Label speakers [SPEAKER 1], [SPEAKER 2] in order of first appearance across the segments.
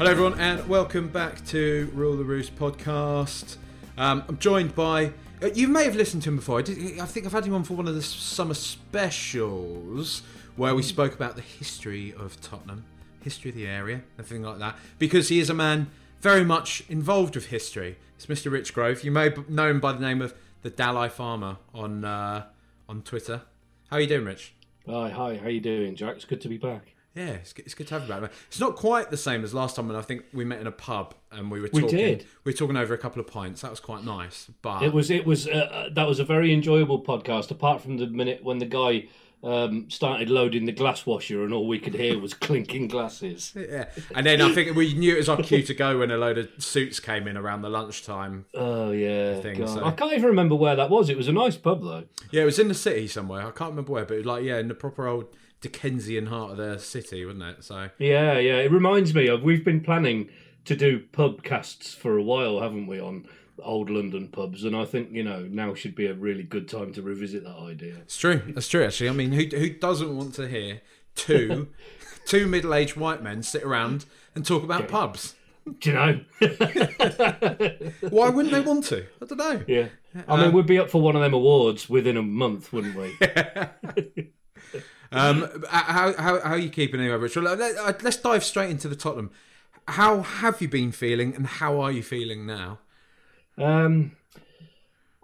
[SPEAKER 1] Hello, everyone, and welcome back to Rule the Roost podcast. Um, I'm joined by. Uh, you may have listened to him before. I, did, I think I've had him on for one of the summer specials where we spoke about the history of Tottenham, history of the area, everything like that. Because he is a man very much involved with history. It's Mr. Rich Grove. You may know him by the name of the Dalai Farmer on uh, on Twitter. How are you doing, Rich?
[SPEAKER 2] Hi, hi. How are you doing, Jack? It's good to be back.
[SPEAKER 1] Yeah, it's good, it's good to have you back. It's not quite the same as last time when I think we met in a pub and we were
[SPEAKER 2] We
[SPEAKER 1] talking.
[SPEAKER 2] did.
[SPEAKER 1] We were talking over a couple of pints. That was quite nice. But
[SPEAKER 2] It was, it was, uh, uh, that was a very enjoyable podcast. Apart from the minute when the guy um, started loading the glass washer and all we could hear was clinking glasses.
[SPEAKER 1] yeah, and then I think we knew it was our cue to go when a load of suits came in around the lunchtime.
[SPEAKER 2] Oh yeah,
[SPEAKER 1] Thing, so-
[SPEAKER 2] I can't even remember where that was. It was a nice pub though.
[SPEAKER 1] Yeah, it was in the city somewhere. I can't remember where, but it was like yeah, in the proper old Dickensian heart of the city, wouldn't it? So
[SPEAKER 2] Yeah, yeah. It reminds me of we've been planning to do pub casts for a while, haven't we, on old London pubs? And I think you know now should be a really good time to revisit that idea.
[SPEAKER 1] it's true. That's true. Actually, I mean, who who doesn't want to hear two two middle aged white men sit around and talk about pubs?
[SPEAKER 2] Do you know?
[SPEAKER 1] Why wouldn't they want to? I don't know.
[SPEAKER 2] Yeah. I mean, um, we'd be up for one of them awards within a month, wouldn't we?
[SPEAKER 1] Um, how, how, how are you keeping anyway, Rich? Well, let, uh, let's dive straight into the Tottenham. How have you been feeling, and how are you feeling now?
[SPEAKER 2] Um,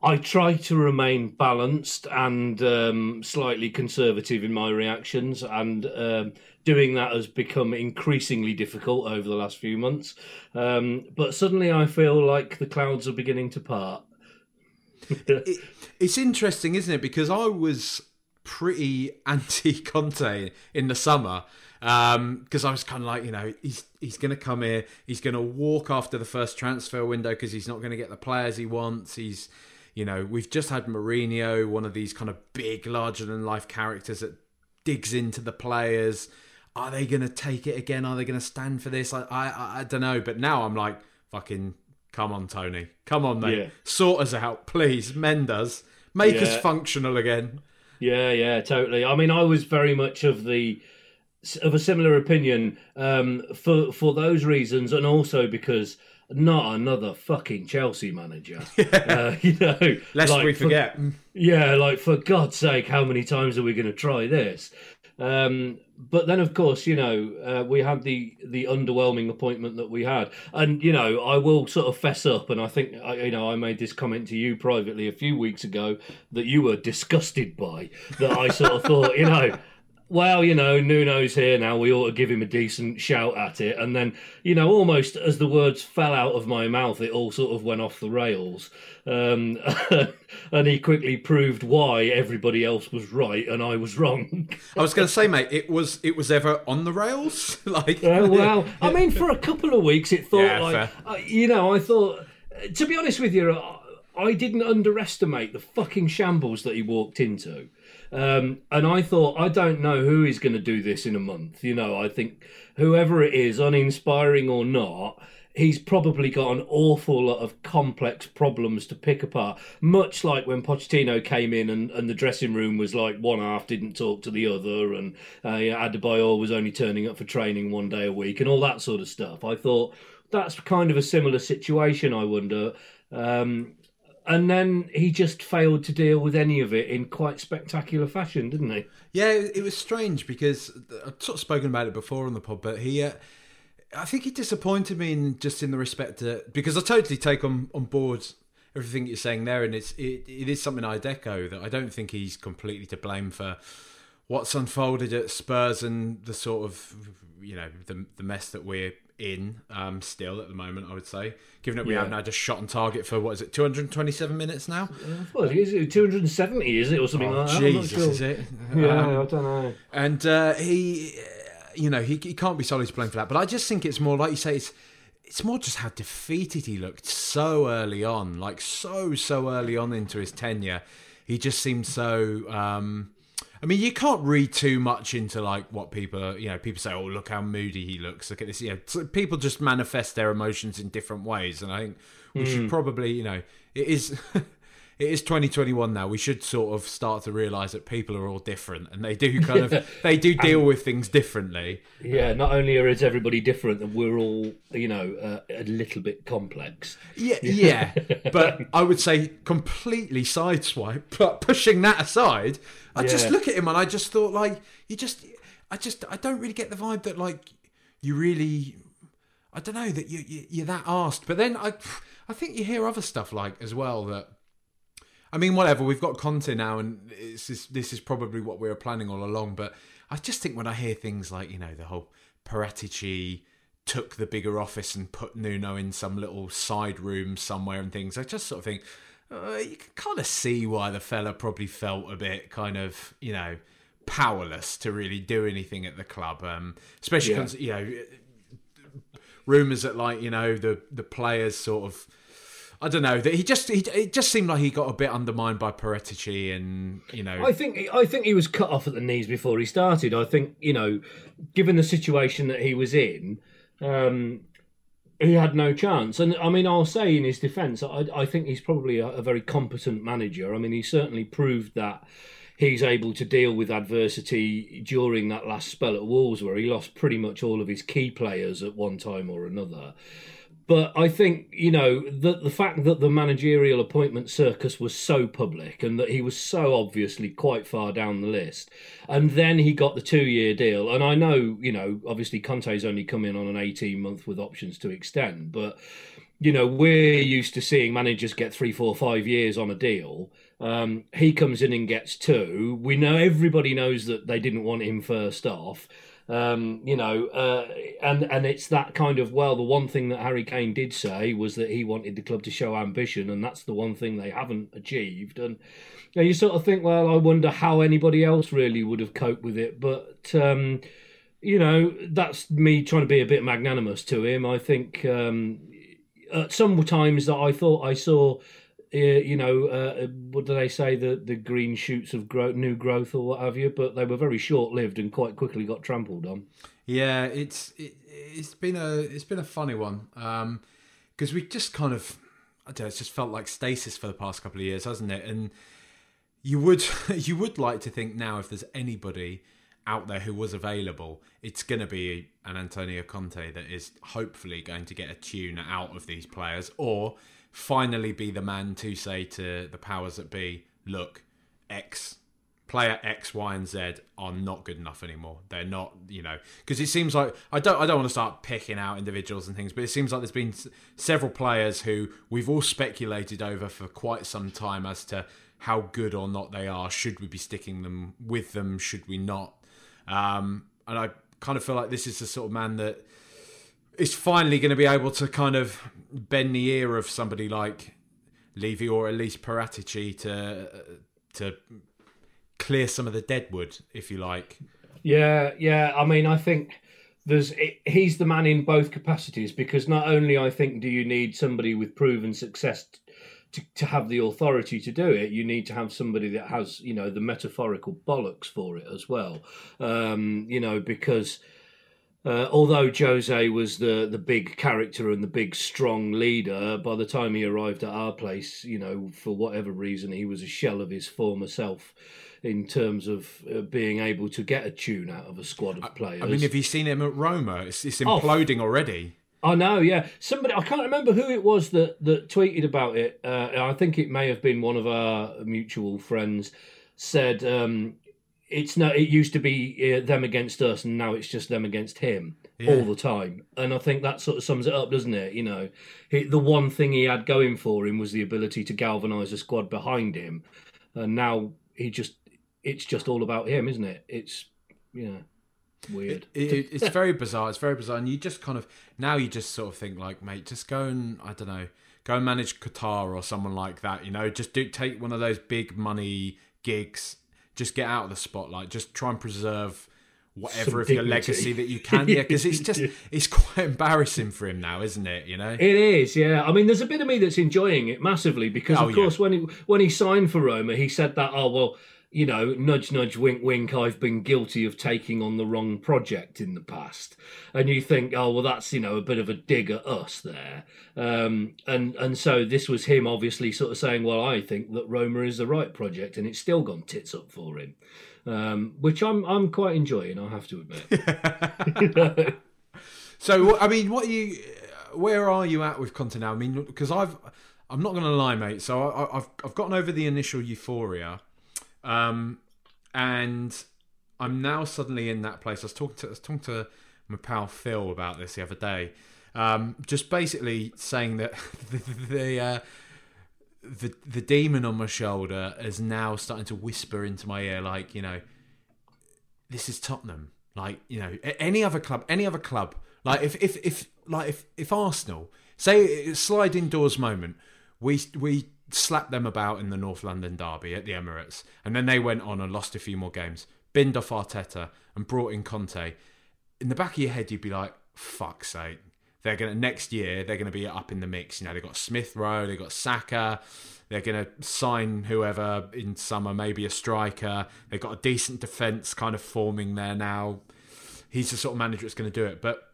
[SPEAKER 2] I try to remain balanced and um, slightly conservative in my reactions, and um, doing that has become increasingly difficult over the last few months. Um, but suddenly, I feel like the clouds are beginning to part.
[SPEAKER 1] It, it's interesting, isn't it? Because I was pretty anti Conte in the summer um, because I was kind of like, you know, he's he's going to come here, he's going to walk after the first transfer window because he's not going to get the players he wants. He's, you know, we've just had Mourinho, one of these kind of big, larger than life characters that digs into the players. Are they going to take it again? Are they going to stand for this? I, I, I don't know. But now I'm like, fucking, come on, Tony, come on, mate,
[SPEAKER 2] Yeah.
[SPEAKER 1] sort us out, please, mend us, make us functional again.
[SPEAKER 2] Yeah, yeah, totally. I mean, I was very much of the of a similar opinion um, for for those reasons, and also because not another fucking Chelsea manager. uh, you know,
[SPEAKER 1] Lest
[SPEAKER 2] like,
[SPEAKER 1] we
[SPEAKER 2] for-
[SPEAKER 1] forget.
[SPEAKER 2] yeah, like for God's sake, how many times are we going to try this? Um, but then, of course, you know, uh, we had the the underwhelming appointment that we had, and you know, I will sort of fess up, and I think I, you know, I made this comment to you privately a few weeks ago that you were disgusted by that. I sort of thought, you know. Well, you know, Nuno's here now. We ought to give him a decent shout at it. And then, you know, almost as the words fell out of my mouth, it all sort of went off the rails. Um, and he quickly proved why everybody else was right and I was wrong.
[SPEAKER 1] I was going to say, mate, it was it was ever on the rails. like,
[SPEAKER 2] Uh, well, I mean, for a couple of weeks, it thought
[SPEAKER 1] Yeah,
[SPEAKER 2] like, uh, you know, I thought, to be honest with you, I- I didn't underestimate the fucking shambles that he walked into. Um, and I thought, I don't know who is going to do this in a month. You know, I think whoever it is, uninspiring or not, he's probably got an awful lot of complex problems to pick apart. Much like when Pochettino came in and, and the dressing room was like one half didn't talk to the other, and uh, you know, Adebayor was only turning up for training one day a week, and all that sort of stuff. I thought that's kind of a similar situation. I wonder. Um, and then he just failed to deal with any of it in quite spectacular fashion, didn't he?
[SPEAKER 1] Yeah, it was strange because I've sort of spoken about it before on the pod, but he, uh, I think he disappointed me in just in the respect that because I totally take on on board everything you're saying there, and it's it, it is something I'd echo that I don't think he's completely to blame for what's unfolded at Spurs and the sort of you know the the mess that we're in um, still at the moment. I would say, given that we yeah. haven't had a shot on target for what is it, 227 minutes now?
[SPEAKER 2] What is it 270? Is it or something oh, like that?
[SPEAKER 1] Jesus, sure. is it?
[SPEAKER 2] Yeah, um, I don't know.
[SPEAKER 1] And uh, he, you know, he, he can't be solely to blame for that. But I just think it's more like you say, it's it's more just how defeated he looked so early on, like so so early on into his tenure. He just seemed so. Um, I mean, you can't read too much into like what people are. You know, people say, "Oh, look how moody he looks. Look at this." You know, people just manifest their emotions in different ways, and I think we mm. should hmm. probably, you know, it is. it is 2021 now. We should sort of start to realise that people are all different, and they do kind of they do deal with things differently.
[SPEAKER 2] Yeah, not only is everybody different, and we're all you know uh, a little bit complex.
[SPEAKER 1] Yeah, yeah. but I would say completely sideswipe. But pushing that aside, I yeah. just look at him and I just thought like you just, I just I don't really get the vibe that like you really. I don't know that you, you are that asked, but then I, I think you hear other stuff like as well that I mean, whatever. We've got Conte now, and just, this is probably what we were planning all along. But I just think when I hear things like, you know, the whole Paratici took the bigger office and put Nuno in some little side room somewhere and things, I just sort of think uh, you can kind of see why the fella probably felt a bit kind of, you know, powerless to really do anything at the club. Um, especially, yeah. you know, rumours that like you know the the players sort of I don't know that he just he it just seemed like he got a bit undermined by Paratici and you know
[SPEAKER 2] I think I think he was cut off at the knees before he started. I think you know, given the situation that he was in, um, he had no chance. And I mean, I'll say in his defence, I, I think he's probably a, a very competent manager. I mean, he certainly proved that he's able to deal with adversity during that last spell at Wolves, where he lost pretty much all of his key players at one time or another. But I think you know the the fact that the managerial appointment circus was so public and that he was so obviously quite far down the list, and then he got the two year deal. And I know you know obviously Conte's only come in on an eighteen month with options to extend, but you know we're used to seeing managers get three, four, five years on a deal. Um, he comes in and gets two. We know everybody knows that they didn't want him first off. Um, you know, uh, and and it's that kind of well, the one thing that Harry Kane did say was that he wanted the club to show ambition, and that's the one thing they haven't achieved. And you, know, you sort of think, well, I wonder how anybody else really would have coped with it, but. Um, you know, that's me trying to be a bit magnanimous to him. I think um, at some times that I thought I saw you know, uh, what do they say? The the green shoots of growth, new growth, or what have you. But they were very short lived and quite quickly got trampled on.
[SPEAKER 1] Yeah, it's it, has been a it's been a funny one because um, we just kind of I don't know, it's just felt like stasis for the past couple of years, hasn't it? And you would you would like to think now if there's anybody out there who was available, it's going to be an Antonio Conte that is hopefully going to get a tune out of these players, or finally be the man to say to the powers that be, look, X player X, Y, and Z are not good enough anymore. They're not, you know, because it seems like I don't, I don't want to start picking out individuals and things, but it seems like there's been several players who we've all speculated over for quite some time as to how good or not they are. Should we be sticking them with them? Should we not? Um, and I kind of feel like this is the sort of man that is finally going to be able to kind of bend the ear of somebody like Levy or at least Paratici to to clear some of the deadwood, if you like.
[SPEAKER 2] Yeah, yeah. I mean, I think there's he's the man in both capacities because not only I think do you need somebody with proven success to, to have the authority to do it, you need to have somebody that has you know the metaphorical bollocks for it as well. Um, you know because uh, although Jose was the the big character and the big strong leader, by the time he arrived at our place, you know, for whatever reason, he was a shell of his former self in terms of uh, being able to get a tune out of a squad of players.
[SPEAKER 1] I mean, have you seen him at Roma? It's, it's oh, imploding oh, already.
[SPEAKER 2] I know, yeah. Somebody, I can't remember who it was that that tweeted about it. Uh, I think it may have been one of our mutual friends. Said um, it's no. It used to be uh, them against us, and now it's just them against him yeah. all the time. And I think that sort of sums it up, doesn't it? You know, he, the one thing he had going for him was the ability to galvanise a squad behind him, and now he just it's just all about him, isn't it? It's yeah. Weird.
[SPEAKER 1] It, it, it's very bizarre. It's very bizarre, and you just kind of now you just sort of think like, mate, just go and I don't know, go and manage Qatar or someone like that. You know, just do take one of those big money gigs. Just get out of the spotlight. Just try and preserve whatever Some of dignity. your legacy that you can. Yeah, because it's just it's quite embarrassing for him now, isn't it? You know,
[SPEAKER 2] it is. Yeah, I mean, there's a bit of me that's enjoying it massively because, oh, of course, yeah. when he when he signed for Roma, he said that, oh well you know, nudge, nudge, wink, wink, I've been guilty of taking on the wrong project in the past. And you think, oh, well, that's, you know, a bit of a dig at us there. Um, and, and so this was him obviously sort of saying, well, I think that Roma is the right project and it's still gone tits up for him. Um, which I'm, I'm quite enjoying, I have to admit.
[SPEAKER 1] so, I mean, what you, where are you at with Conte now? I mean, because I've, I'm not going to lie, mate. So I, I've, I've gotten over the initial euphoria um, and I'm now suddenly in that place. I was talking to I was talking to my pal Phil about this the other day. Um, just basically saying that the the, uh, the the demon on my shoulder is now starting to whisper into my ear, like you know, this is Tottenham. Like you know, any other club, any other club. Like if if if like if if Arsenal say slide indoors moment, we we slapped them about in the North London derby at the Emirates, and then they went on and lost a few more games, binned off Arteta and brought in Conte. In the back of your head, you'd be like, "Fuck's sake!" They're gonna next year. They're gonna be up in the mix. You know, they've got Smith Rowe, they've got Saka. They're gonna sign whoever in summer, maybe a striker. They've got a decent defense kind of forming there now. He's the sort of manager that's to do it, but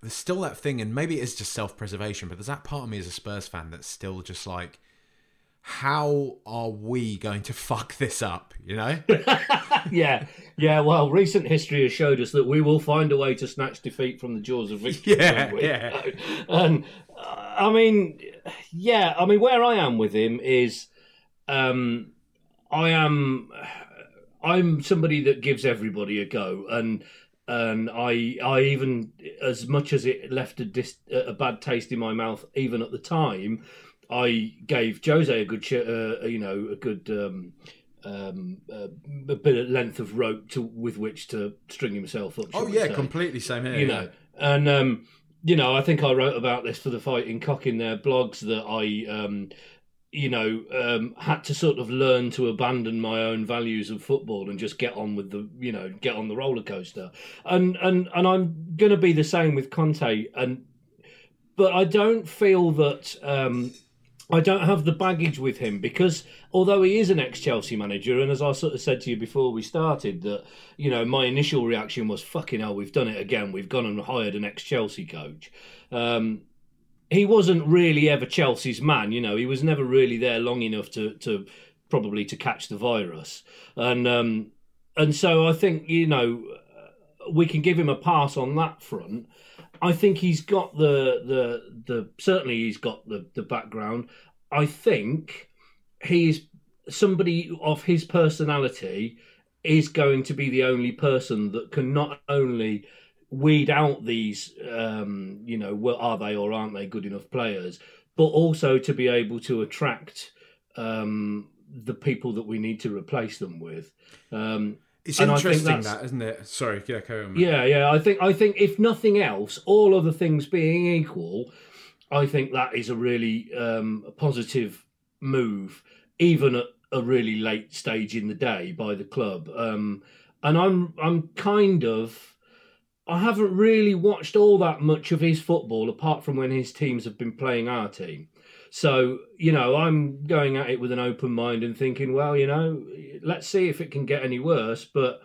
[SPEAKER 1] there's still that thing, and maybe it is just self preservation, but there's that part of me as a Spurs fan that's still just like, how are we going to fuck this up? You know?
[SPEAKER 2] yeah, yeah. Well, recent history has showed us that we will find a way to snatch defeat from the jaws of victory.
[SPEAKER 1] Yeah, yeah.
[SPEAKER 2] And uh, I mean, yeah. I mean, where I am with him is, um, I am, I'm somebody that gives everybody a go, and and I, I even as much as it left a, dis, a bad taste in my mouth, even at the time. I gave Jose a good, uh, you know, a good um, um, uh, a bit of length of rope to with which to string himself up.
[SPEAKER 1] Oh yeah, completely same here.
[SPEAKER 2] You
[SPEAKER 1] yeah.
[SPEAKER 2] know, and um, you know, I think I wrote about this for the fighting cock in their blogs that I. Um, you know, um, had to sort of learn to abandon my own values of football and just get on with the, you know, get on the roller coaster. And and and I'm going to be the same with Conte. And but I don't feel that um, I don't have the baggage with him because although he is an ex Chelsea manager, and as I sort of said to you before we started, that you know my initial reaction was fucking hell, we've done it again. We've gone and hired an ex Chelsea coach. Um, he wasn't really ever Chelsea's man, you know. He was never really there long enough to to probably to catch the virus, and um, and so I think you know we can give him a pass on that front. I think he's got the the the certainly he's got the the background. I think he's somebody of his personality is going to be the only person that can not only weed out these um you know well are they or aren't they good enough players but also to be able to attract um the people that we need to replace them with um
[SPEAKER 1] it's and interesting that, isn't it? Sorry, yeah, carry on.
[SPEAKER 2] Yeah, yeah. I think I think if nothing else, all other things being equal, I think that is a really um, positive move, even at a really late stage in the day by the club. Um, and I'm I'm kind of I haven't really watched all that much of his football apart from when his teams have been playing our team. So, you know, I'm going at it with an open mind and thinking, well, you know, let's see if it can get any worse. But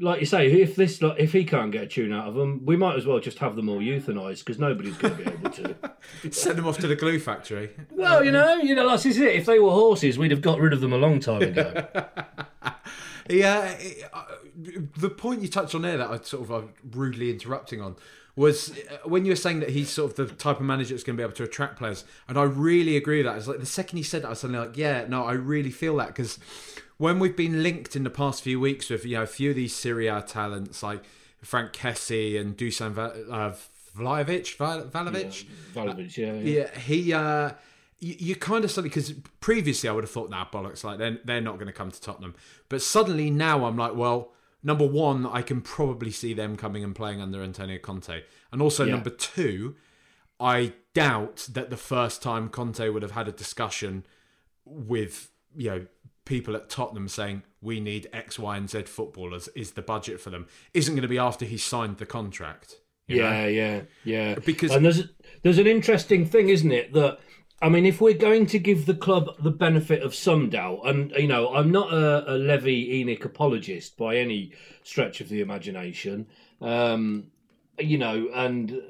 [SPEAKER 2] like you say, if this, if he can't get a tune out of them, we might as well just have them all euthanized because nobody's going to be able to
[SPEAKER 1] send them off to the glue factory.
[SPEAKER 2] Well, you know, you know, that's it. If they were horses, we'd have got rid of them a long time ago.
[SPEAKER 1] yeah, uh, the point you touched on there that I sort of I'm rudely interrupting on was uh, when you were saying that he's sort of the type of manager that's going to be able to attract players, and I really agree with that. It's like the second he said that, I was suddenly like, yeah, no, I really feel that because when we've been linked in the past few weeks with you know a few of these Serie A talents like Franck Kessie and Dusan uh, Vlahovic, Vlahovic,
[SPEAKER 2] yeah, Vlahovic, yeah,
[SPEAKER 1] yeah, yeah, he. Uh, you, you kind of suddenly because previously I would have thought, nah, bollocks, like they're they're not going to come to Tottenham, but suddenly now I'm like, well, number one, I can probably see them coming and playing under Antonio Conte. And also, yeah. number two, I doubt that the first time Conte would have had a discussion with, you know, people at Tottenham saying, we need X, Y, and Z footballers, is the budget for them, isn't going to be after he signed the contract.
[SPEAKER 2] Yeah, know? yeah, yeah.
[SPEAKER 1] Because
[SPEAKER 2] and there's there's an interesting thing, isn't it, that I mean, if we're going to give the club the benefit of some doubt, and you know, I'm not a, a Levy ENIC apologist by any stretch of the imagination, um, you know, and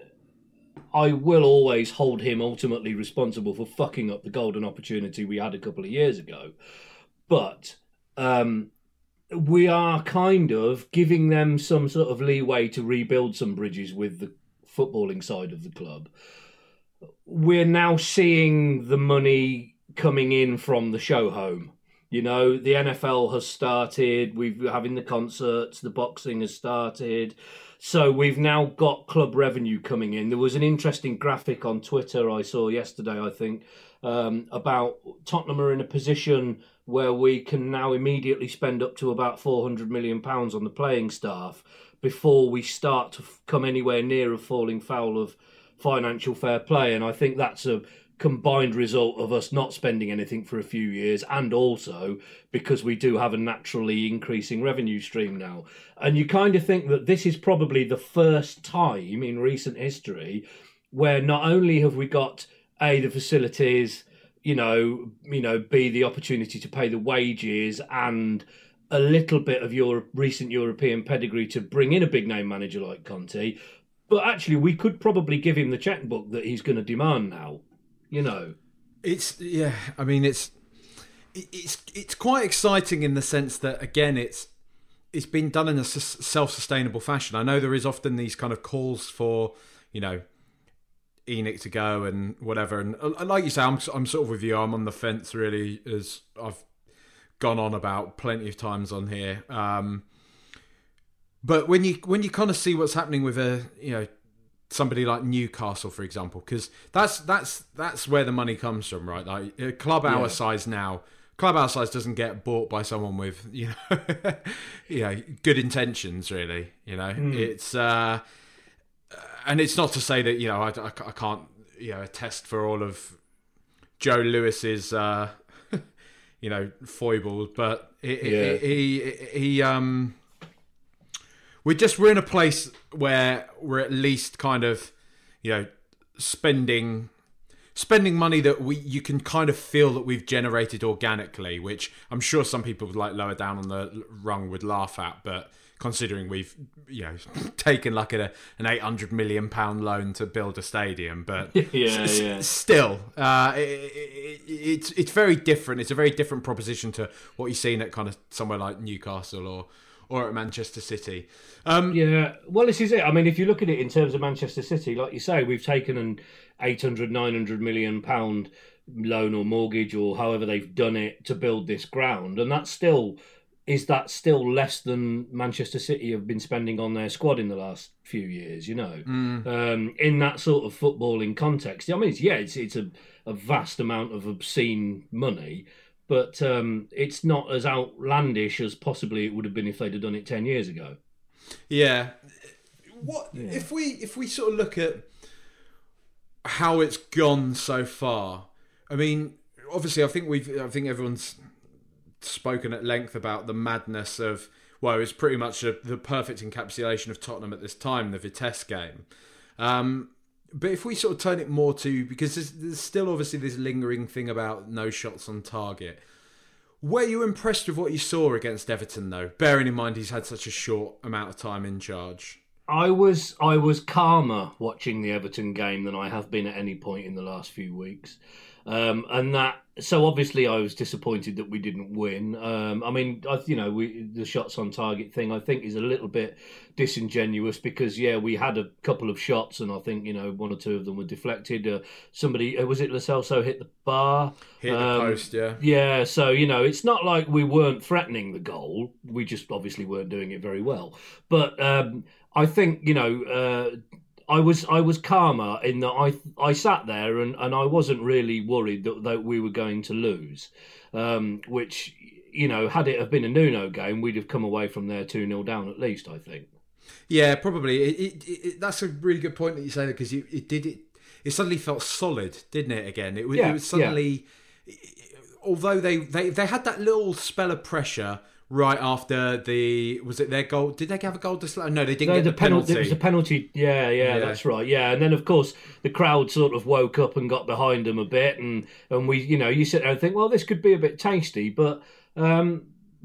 [SPEAKER 2] I will always hold him ultimately responsible for fucking up the golden opportunity we had a couple of years ago. But um, we are kind of giving them some sort of leeway to rebuild some bridges with the footballing side of the club we're now seeing the money coming in from the show home. You know, the NFL has started. We've having the concerts. The boxing has started. So we've now got club revenue coming in. There was an interesting graphic on Twitter I saw yesterday. I think um, about Tottenham are in a position where we can now immediately spend up to about four hundred million pounds on the playing staff before we start to come anywhere near a falling foul of financial fair play. And I think that's a combined result of us not spending anything for a few years and also because we do have a naturally increasing revenue stream now. And you kind of think that this is probably the first time in recent history where not only have we got A, the facilities, you know, you know, B, the opportunity to pay the wages and a little bit of your recent European pedigree to bring in a big name manager like Conte, but actually, we could probably give him the checkbook that he's going to demand now. You know,
[SPEAKER 1] it's yeah. I mean, it's it's it's quite exciting in the sense that again, it's it's been done in a self-sustainable fashion. I know there is often these kind of calls for you know ENIC to go and whatever. And uh, like you say, I'm I'm sort of with you. I'm on the fence really, as I've gone on about plenty of times on here. Um, but when you when you kind of see what's happening with a you know somebody like Newcastle, for example, because that's that's that's where the money comes from, right? Like a club our yeah. size now, club our size doesn't get bought by someone with you know, you know, good intentions. Really, you know, mm. it's uh, and it's not to say that you know I, I, I can't you know attest for all of Joe Lewis's uh, you know foibles, but he, yeah. he, he he um we're just we're in a place where we're at least kind of you know spending spending money that we you can kind of feel that we've generated organically which i'm sure some people would like lower down on the rung would laugh at but considering we've you know taken like a, an 800 million pound loan to build a stadium but
[SPEAKER 2] yeah, s- yeah.
[SPEAKER 1] still uh, it, it, it's it's very different it's a very different proposition to what you've seen at kind of somewhere like newcastle or or at Manchester City. Um,
[SPEAKER 2] yeah, well, this is it. I mean, if you look at it in terms of Manchester City, like you say, we've taken an 800, 900 million pound loan or mortgage or however they've done it to build this ground, and that's still is that still less than Manchester City have been spending on their squad in the last few years? You know,
[SPEAKER 1] mm.
[SPEAKER 2] um, in that sort of footballing context, I mean, it's, yeah, it's it's a, a vast amount of obscene money, but um, it's not as outlandish as possibly it would have been if they'd have done it ten years ago.
[SPEAKER 1] Yeah. What yeah. if we if we sort of look at how it's gone so far? I mean, obviously, I think we've I think everyone's spoken at length about the madness of well, it's pretty much a, the perfect encapsulation of Tottenham at this time, the Vitesse game. Um, but if we sort of turn it more to because there's, there's, still obviously this lingering thing about no shots on target. Were you impressed with what you saw against Everton though? Bearing in mind he's had such a short amount of time in charge.
[SPEAKER 2] I was I was calmer watching the Everton game than I have been at any point in the last few weeks. Um, and that so obviously I was disappointed that we didn't win. Um, I mean, I, you know, we, the shots on target thing I think is a little bit disingenuous because yeah, we had a couple of shots and I think you know one or two of them were deflected. Uh, somebody uh, was it Celso hit the bar,
[SPEAKER 1] hit the um, post, yeah,
[SPEAKER 2] yeah. So you know, it's not like we weren't threatening the goal. We just obviously weren't doing it very well. But um, I think you know. Uh, I was I was calmer in that I I sat there and, and I wasn't really worried that, that we were going to lose, um, which you know had it have been a Nuno game we'd have come away from there two 0 down at least I think.
[SPEAKER 1] Yeah, probably. It, it, it, that's a really good point that you say because it did it. It suddenly felt solid, didn't it? Again, it was, yeah, it was suddenly. Yeah. Although they, they they had that little spell of pressure right after the was it their goal? Did they have a goal disallowed? No, they didn't no, get the, the penalty. penalty.
[SPEAKER 2] It was a penalty. Yeah, yeah, yeah, that's right. Yeah, and then of course the crowd sort of woke up and got behind them a bit, and and we, you know, you sit there and think, well, this could be a bit tasty, but um,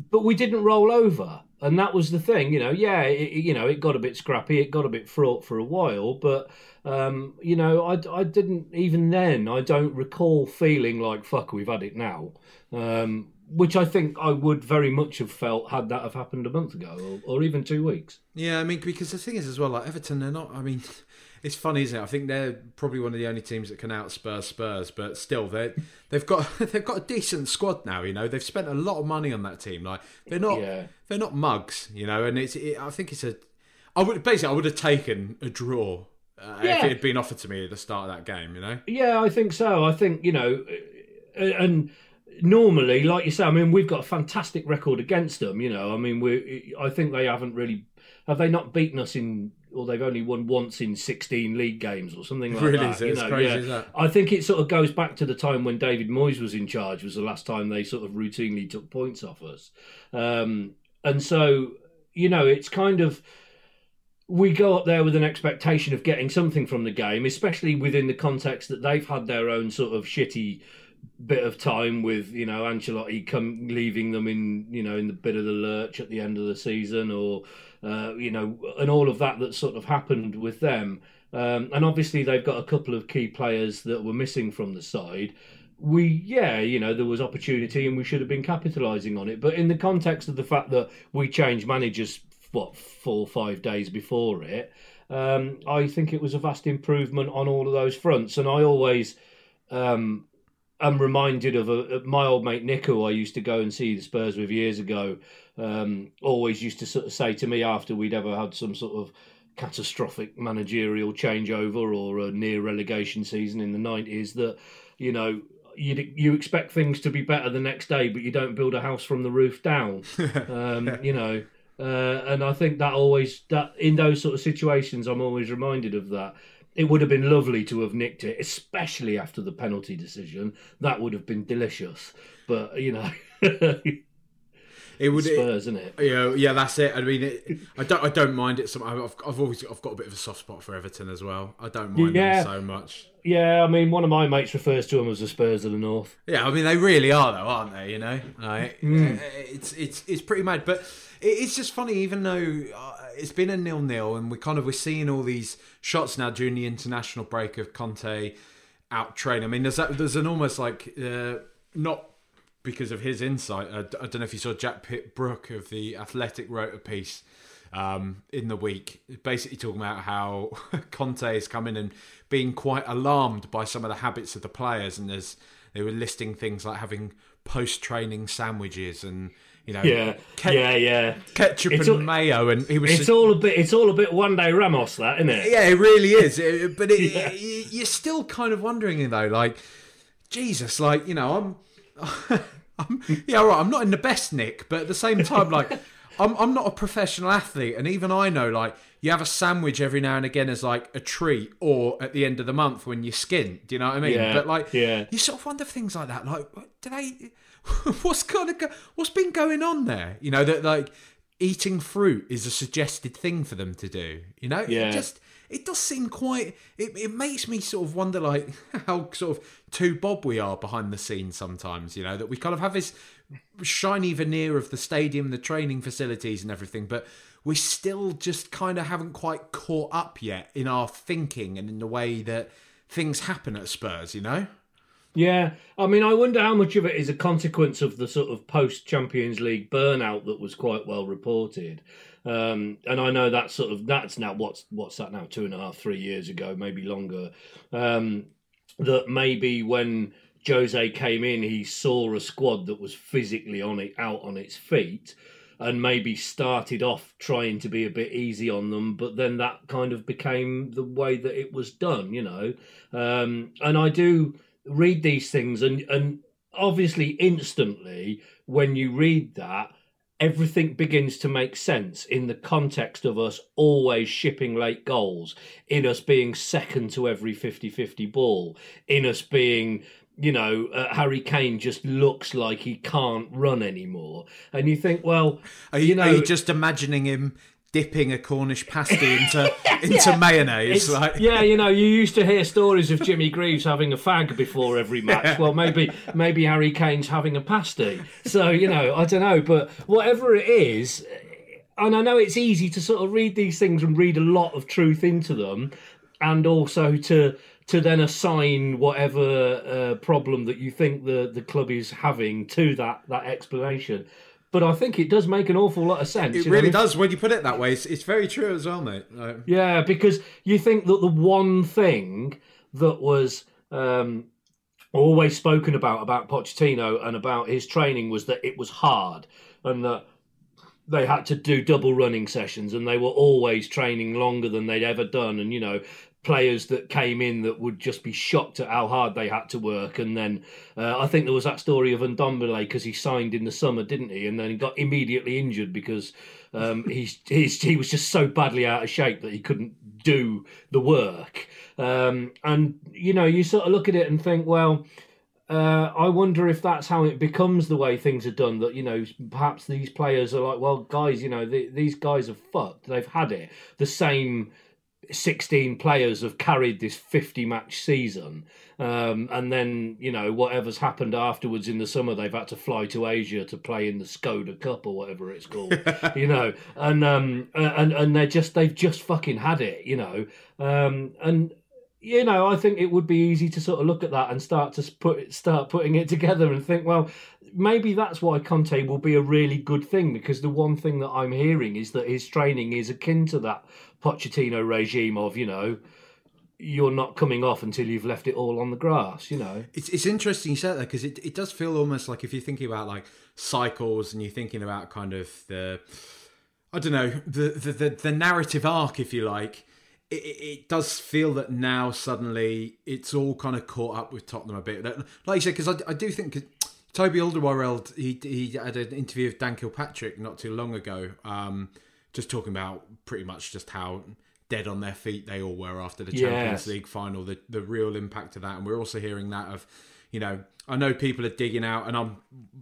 [SPEAKER 2] but we didn't roll over, and that was the thing. You know, yeah, it, you know, it got a bit scrappy, it got a bit fraught for a while, but. Um, you know, I, I didn't even then. I don't recall feeling like fuck. We've had it now. Um, which I think I would very much have felt had that have happened a month ago or, or, even two weeks.
[SPEAKER 1] Yeah, I mean, because the thing is as well, like Everton, they're not. I mean, it's funny, isn't it? I think they're probably one of the only teams that can outspur Spurs but still, they they've got they've got a decent squad now. You know, they've spent a lot of money on that team. Like they're not yeah. they're not mugs. You know, and it's it, I think it's a. I would basically I would have taken a draw uh, yeah. if it had been offered to me at the start of that game. You know.
[SPEAKER 2] Yeah, I think so. I think you know, and normally, like you say, I mean, we've got a fantastic record against them. You know, I mean, we I think they haven't really have they not beaten us in, or they've only won once in sixteen league games or something like
[SPEAKER 1] really,
[SPEAKER 2] that.
[SPEAKER 1] Really, you know, crazy, yeah.
[SPEAKER 2] I think it sort of goes back to the time when David Moyes was in charge. Was the last time they sort of routinely took points off us, um, and so you know, it's kind of we go up there with an expectation of getting something from the game, especially within the context that they've had their own sort of shitty bit of time with you know Ancelotti come leaving them in you know in the bit of the lurch at the end of the season or uh, you know and all of that that sort of happened with them. Um, and obviously they've got a couple of key players that were missing from the side. We yeah you know there was opportunity and we should have been capitalizing on it. But in the context of the fact that we changed managers what four or five days before it um, I think it was a vast improvement on all of those fronts. And I always um, I'm reminded of a, my old mate Nick, who I used to go and see the Spurs with years ago. Um, always used to sort of say to me after we'd ever had some sort of catastrophic managerial changeover or a near relegation season in the nineties that you know you you expect things to be better the next day, but you don't build a house from the roof down. um, you know, uh, and I think that always that in those sort of situations, I'm always reminded of that it would have been lovely to have nicked it, especially after the penalty decision. That would have been delicious. But you know,
[SPEAKER 1] it would
[SPEAKER 2] Spurs, isn't it?
[SPEAKER 1] Yeah, yeah, that's it. I mean, it, I don't, I don't mind it. I've, I've always, I've got a bit of a soft spot for Everton as well. I don't mind yeah. them so much.
[SPEAKER 2] Yeah, I mean, one of my mates refers to them as the Spurs of the North.
[SPEAKER 1] Yeah, I mean, they really are, though, aren't they? You know, like, mm. it's, it's, it's pretty mad. But it's just funny, even though uh, it's been a nil nil, and we kind of we're seeing all these shots now during the international break of Conte out training. I mean, there's that, there's an almost like uh, not because of his insight. I, I, don't know if you saw Jack Pitt Brooke of the Athletic wrote a piece um, in the week, basically talking about how Conte is coming and being quite alarmed by some of the habits of the players, and there's they were listing things like having post training sandwiches and you know,
[SPEAKER 2] yeah, ke- yeah, yeah,
[SPEAKER 1] ketchup it's and all, mayo, and he was.
[SPEAKER 2] It's all a bit. It's all a bit Juande Ramos, that isn't it?
[SPEAKER 1] Yeah, it really is. It, but it, yeah. it, you're still kind of wondering though, like Jesus, like you know, I'm, I'm, yeah, right. I'm not in the best nick, but at the same time, like I'm, I'm not a professional athlete, and even I know, like you have a sandwich every now and again as like a treat, or at the end of the month when you skin. Do you know what I mean?
[SPEAKER 2] Yeah,
[SPEAKER 1] but like,
[SPEAKER 2] yeah,
[SPEAKER 1] you sort of wonder things like that. Like, do they? what's kind of go- what's been going on there? You know that like eating fruit is a suggested thing for them to do. You know,
[SPEAKER 2] yeah.
[SPEAKER 1] It just it does seem quite. It, it makes me sort of wonder like how sort of too bob we are behind the scenes sometimes. You know that we kind of have this shiny veneer of the stadium, the training facilities, and everything, but we still just kind of haven't quite caught up yet in our thinking and in the way that things happen at Spurs. You know.
[SPEAKER 2] Yeah, I mean, I wonder how much of it is a consequence of the sort of post Champions League burnout that was quite well reported. Um, and I know that's sort of that's now what's what's that now two and a half, three years ago, maybe longer. Um, that maybe when Jose came in, he saw a squad that was physically on it out on its feet, and maybe started off trying to be a bit easy on them, but then that kind of became the way that it was done, you know. Um, and I do read these things, and and obviously instantly when you read that everything begins to make sense in the context of us always shipping late goals, in us being second to every 50 50 ball, in us being. You know, uh, Harry Kane just looks like he can't run anymore, and you think, well,
[SPEAKER 1] are you, you know, are you just imagining him dipping a Cornish pasty into into yeah. mayonnaise. Like.
[SPEAKER 2] Yeah, you know, you used to hear stories of Jimmy Greaves having a fag before every match. Well, maybe maybe Harry Kane's having a pasty. So you know, I don't know, but whatever it is. And I know it's easy to sort of read these things and read a lot of truth into them, and also to to then assign whatever uh, problem that you think the, the club is having to that that explanation but I think it does make an awful lot of sense.
[SPEAKER 1] It really know? does when you put it that way. It's, it's very true as well, mate.
[SPEAKER 2] Like... Yeah, because you think that the one thing that was um, always spoken about about Pochettino and about his training was that it was hard and that they had to do double running sessions and they were always training longer than they'd ever done and you know players that came in that would just be shocked at how hard they had to work. And then uh, I think there was that story of Ndombele because he signed in the summer, didn't he? And then he got immediately injured because um, he's, he's, he was just so badly out of shape that he couldn't do the work. Um, and, you know, you sort of look at it and think, well, uh, I wonder if that's how it becomes the way things are done. That you know, perhaps these players are like, well, guys, you know, the, these guys are fucked. They've had it. The same 16 players have carried this 50 match season. Um, and then, you know, whatever's happened afterwards in the summer, they've had to fly to Asia to play in the Skoda Cup or whatever it's called, you know, and, um, and, and they're just, they've just fucking had it, you know. Um, and, you know, I think it would be easy to sort of look at that and start to put start putting it together and think, well, maybe that's why Conte will be a really good thing because the one thing that I'm hearing is that his training is akin to that Pochettino regime of you know you're not coming off until you've left it all on the grass. You know,
[SPEAKER 1] it's it's interesting you said that because it it does feel almost like if you're thinking about like cycles and you're thinking about kind of the I don't know the the the, the narrative arc if you like. It, does feel that now suddenly it's all kind of caught up with Tottenham a bit. Like you said, because I, I do think Toby Alderweireld, he he had an interview with Dan Kilpatrick not too long ago, um, just talking about pretty much just how dead on their feet they all were after the Champions yes. League final, the the real impact of that, and we're also hearing that of, you know, I know people are digging out, and I'm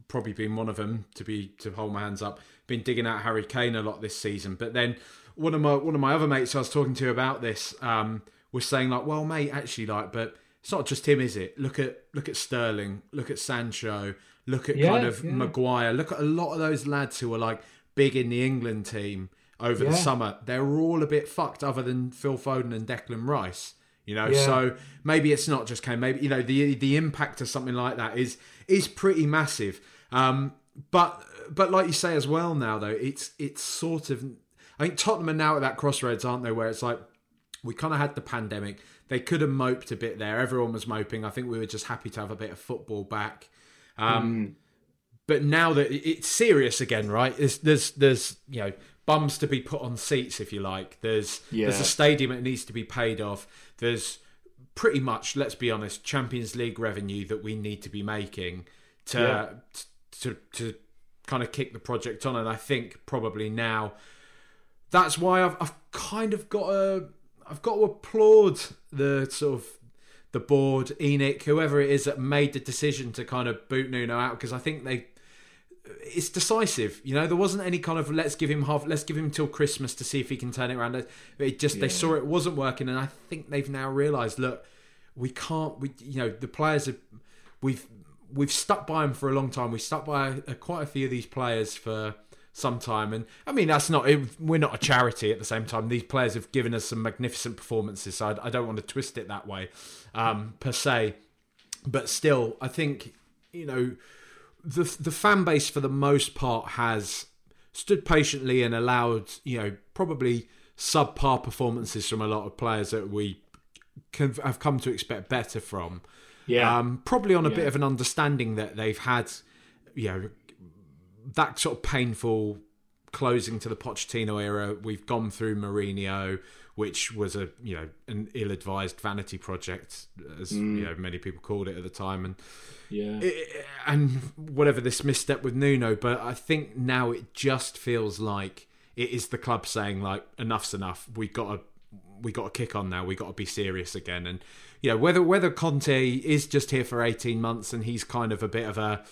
[SPEAKER 1] probably being one of them to be to hold my hands up, been digging out Harry Kane a lot this season, but then one of my one of my other mates I was talking to about this um, was saying like, well, mate, actually, like, but it's not just him, is it? Look at look at Sterling, look at Sancho, look at yeah, kind of yeah. Maguire, look at a lot of those lads who are like big in the England team over yeah. the summer. They're all a bit fucked, other than Phil Foden and Declan Rice. You know, so maybe it's not just Kane. Maybe you know the the impact of something like that is is pretty massive. Um, but but like you say as well now though, it's it's sort of I think Tottenham are now at that crossroads, aren't they? Where it's like we kind of had the pandemic they could have moped a bit there. Everyone was moping. I think we were just happy to have a bit of football back. Um, mm. But now that it's serious again, right? There's, there's, there's, you know, bums to be put on seats, if you like. There's, yeah. there's a stadium that needs to be paid off. There's pretty much, let's be honest, Champions League revenue that we need to be making to, yeah. to, to kind of kick the project on. And I think probably now that's why I've, I've kind of got a I've got to applaud the sort of the board, ENIC, whoever it is that made the decision to kind of boot Nuno out because I think they it's decisive. You know, there wasn't any kind of let's give him half, let's give him till Christmas to see if he can turn it around. It just yeah. they saw it wasn't working, and I think they've now realised, look, we can't. We you know the players have we've we've stuck by them for a long time. We stuck by a, quite a few of these players for some time, And I mean, that's not, we're not a charity at the same time. These players have given us some magnificent performances. So I, I don't want to twist it that way um, per se. but still, I think you know the the fan base for the most part has stood patiently and allowed you know probably subpar performances from a lot of players that we can, have come to expect better from.
[SPEAKER 2] Yeah,
[SPEAKER 1] um, probably on a yeah. bit of an understanding that they've had, you know, that sort of painful closing to the Pochettino era. We've gone through Mourinho, which was a you know an ill-advised vanity project, as mm. you know many people called it at the time, and
[SPEAKER 2] yeah,
[SPEAKER 1] it, and whatever this misstep with Nuno. But I think now it just feels like it is the club saying like enough's enough. We got to we got to kick on now. We got to be serious again. And you know whether whether Conte is just here for eighteen months and he's kind of a bit of a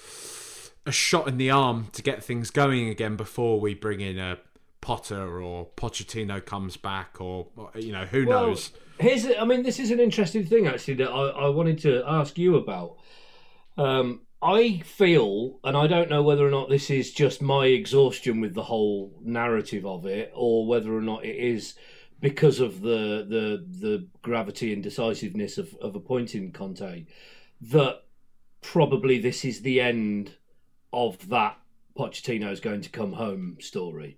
[SPEAKER 1] a shot in the arm to get things going again before we bring in a Potter or Pochettino comes back or you know who well, knows.
[SPEAKER 2] Here's I mean this is an interesting thing actually that I, I wanted to ask you about. Um, I feel, and I don't know whether or not this is just my exhaustion with the whole narrative of it, or whether or not it is because of the the the gravity and decisiveness of, of appointing Conte, that probably this is the end of that Pochettino's going to come home story.